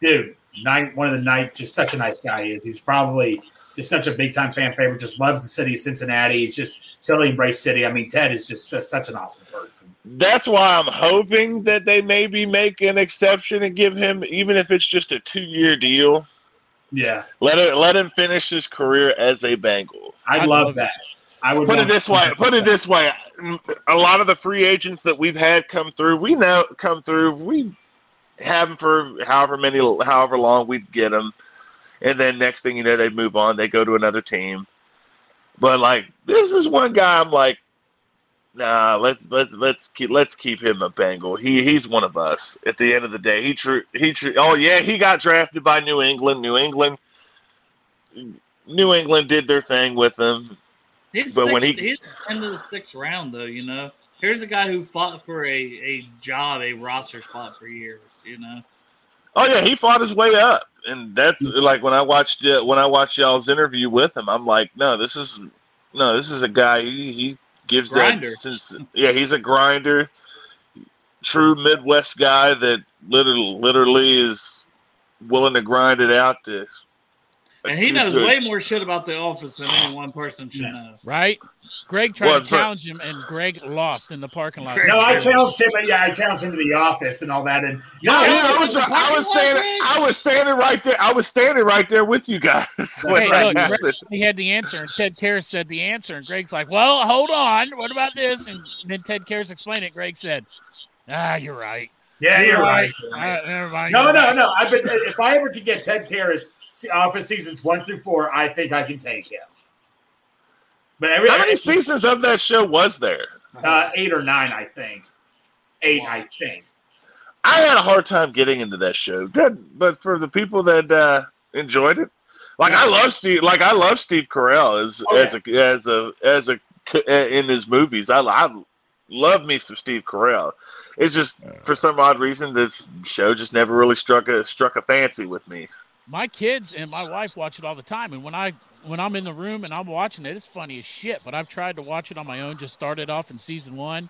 dude, night one of the night, just such a nice guy he is. He's probably just such a big time fan favorite. Just loves the city of Cincinnati. He's just totally embraced city. I mean, Ted is just, just such an awesome person. That's why I'm hoping that they maybe make an exception and give him, even if it's just a two year deal, Yeah, let it let him finish his career as a Bengal. I'd I'd love, love that. I would Put it this way. Put it this way. A lot of the free agents that we've had come through, we know come through. We have them for however many, however long we get them, and then next thing you know, they move on. They go to another team. But like this is one guy, I'm like, nah. Let's let's let's keep let's keep him a Bengal. He he's one of us. At the end of the day, he true he true. Oh yeah, he got drafted by New England. New England. New England did their thing with him. He's But six, when he- he's into the sixth round, though. You know, here's a guy who fought for a a job, a roster spot for years. You know, Oh yeah, he fought his way up, and that's like when I watched uh, when I watched y'all's interview with him. I'm like, no, this is no, this is a guy. He, he gives Grinder. that since yeah, he's a grinder, true Midwest guy that literally literally is willing to grind it out to. and he to- knows way more shit about the office than any one person should know. Right? Greg tried Well, to challenge him, and Greg lost in the parking lot. No, I challenged him. Yeah, I challenged him to the office and all that. And No, no, yeah, I was I was standing I was standing right there. I was standing right there with you guys when Hey, look. Greg, he had the answer, and Ted Karras said the answer, and Greg's like, "Well, hold on, what about this?" And then Ted Karras explained it. Greg said, "Ah, you're right. yeah, you're right. Ah, never mind. No, you're no, right." no. I but if I ever could get Ted Karras office seasons one through four, I think I can take him. But every How many seasons of that show was there? uh, eight or nine, I think. Eight, I think. I had a hard time getting into that show, Good, but for the people that uh, enjoyed it, like I love Steve, like I love Steve Carell as Oh, as a as a as a in his movies. I, I love me some Steve Carell. It's just for some odd reason this show just never really struck a struck a fancy with me. My kids and my wife watch it all the time, and when I when I'm in the room and I'm watching it, it's funny as shit. But I've tried to watch it on my own. Just started off in season one.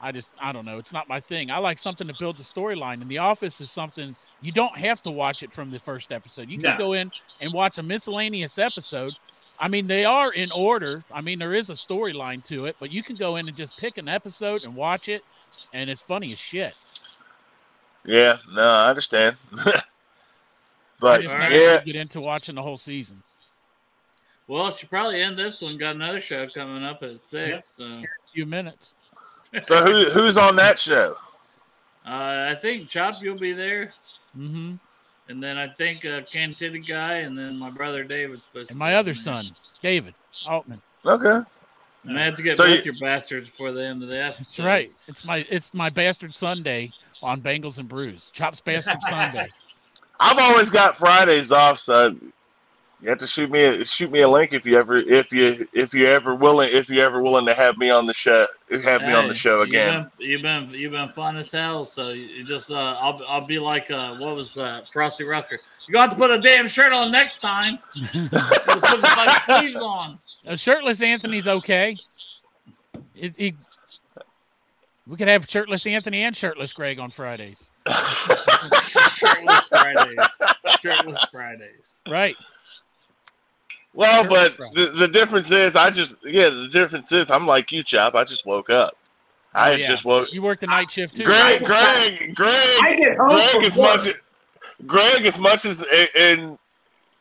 I just I don't know. It's not my thing. I like something that builds a storyline, and The Office is something you don't have to watch it from the first episode. You can No. go in and watch a miscellaneous episode. I mean, they are in order. I mean, there is a storyline to it, but you can go in and just pick an episode and watch it, and it's funny as shit. Yeah, no, I understand. I but just never yeah, get into watching the whole season. Well, she probably end this one. Got another show coming up at six. So uh, few minutes. so who who's on that show? uh, I think Chop, you'll be there, Mm-hmm. and then I think uh, Ken Titty guy, and then my brother David's supposed to. And my on other there. son, David Altman. Okay, And I have to get So both you- your bastards before the end of the episode. That's right. It's my it's my bastard Sunday on Bengals and Brews. Chops bastard Sunday. I've always got Fridays off, so you have to shoot me a, shoot me a link if you ever if you if you ever willing if you ever willing to have me on the show have me on the show again. You've been, you've been you've been fun as hell. So you you just uh, I'll I'll be like uh, what was uh, Frostee Rucker? You got to put a damn shirt on next time. put some sleeves on. Uh, shirtless Anthony's okay. It, he, we could have shirtless Anthony and shirtless Greg on Fridays. Shirtless Fridays. Shirtless Fridays. Right. Well, but the, the difference is I just yeah the difference is I'm like you, Chop. I just woke up. Oh, I Oh, had yeah. just woke. You worked the night shift too. Greg, right? Greg, Greg, I get home Greg as work. much Greg as much as and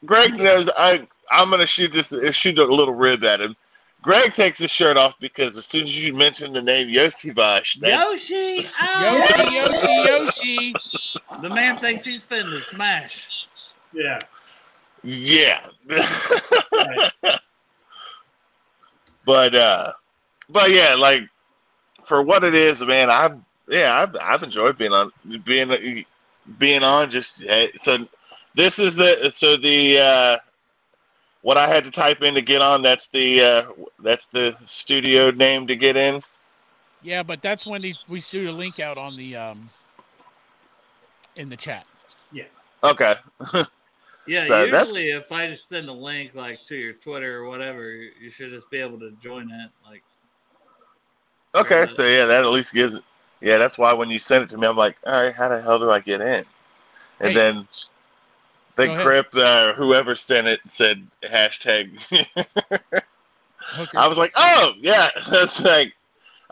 Greg knows I I'm gonna shoot this shoot a little rib at him. Greg takes his shirt off because as soon as you mention the name Iosivas, that, Yoshi, oh, Yoshi, Yoshi, Yoshi. the man thinks he's finna smash. Yeah. Yeah. but uh, but yeah, like for what it is, man, I yeah, I've I've enjoyed being on being being on. Just eh, so this is the so the uh, what I had to type in to get on. That's the uh, that's the studio name to get in. Yeah, but that's when these we shoot a link out on the um in the chat. Yeah. Okay. Yeah, So usually if I just send a link like to your Twitter or whatever, you should just be able to join it. Like, Okay, so yeah, that at least gives it. Yeah, that's why when you sent it to me, I'm like, all right, how the hell do I get in? And Hey. then the. Crip, uh, whoever sent it, said hashtag. I was like, oh yeah, that's like,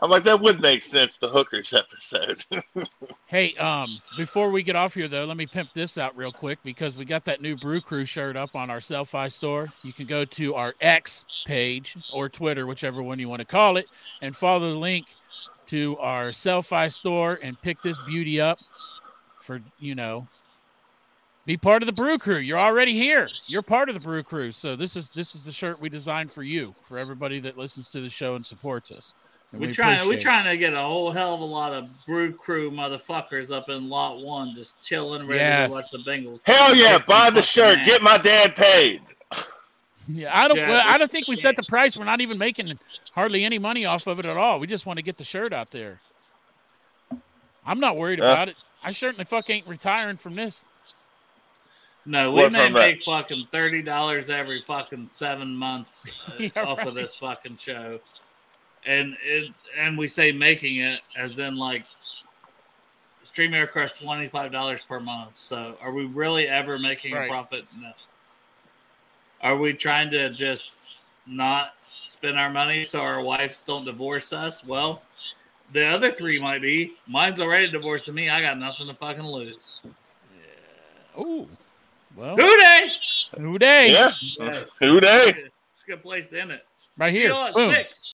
I'm like that would make sense. The hookers episode. Hey, um, before we get off here though, let me pimp this out real quick because we got that new Brew Crew shirt up on our Selfie store. You can go to our X page or Twitter, whichever one you want to call it, and follow the link to our Selfie store and pick this beauty up for you know be part of the Brew Crew. You're already here. You're part of the Brew Crew. So this is this is the shirt we designed for you, for everybody that listens to the show and supports us. And we trying we appreciate it. trying to get a whole hell of a lot of brew crew motherfuckers up in lot one, just chilling, ready Yes. to watch the Bengals. Hell yeah, buy the shirt. ass. Get my dad paid. Yeah, I don't. Yeah, well, I don't think we set the price. We're not even making hardly any money off of it at all. We just want to get the shirt out there. I'm not worried Uh. about it. I certainly fuck ain't retiring from this. No, we What may from that? make fucking thirty dollars every fucking seven months uh, Yeah, off right. of this fucking show, and it's and we say making it as in like Stream Air Crush twenty five dollars per month. So are we really ever making Right. a profit? No. Are we trying to just not spend our money so our wives don't divorce us? Well, the other three might be. Mine's already divorcing me. I got nothing to fucking lose. Yeah. Oh, well, Who Dey? who Dey? Yeah. Who Dey? It's a good place in it. Right here. Boom. six.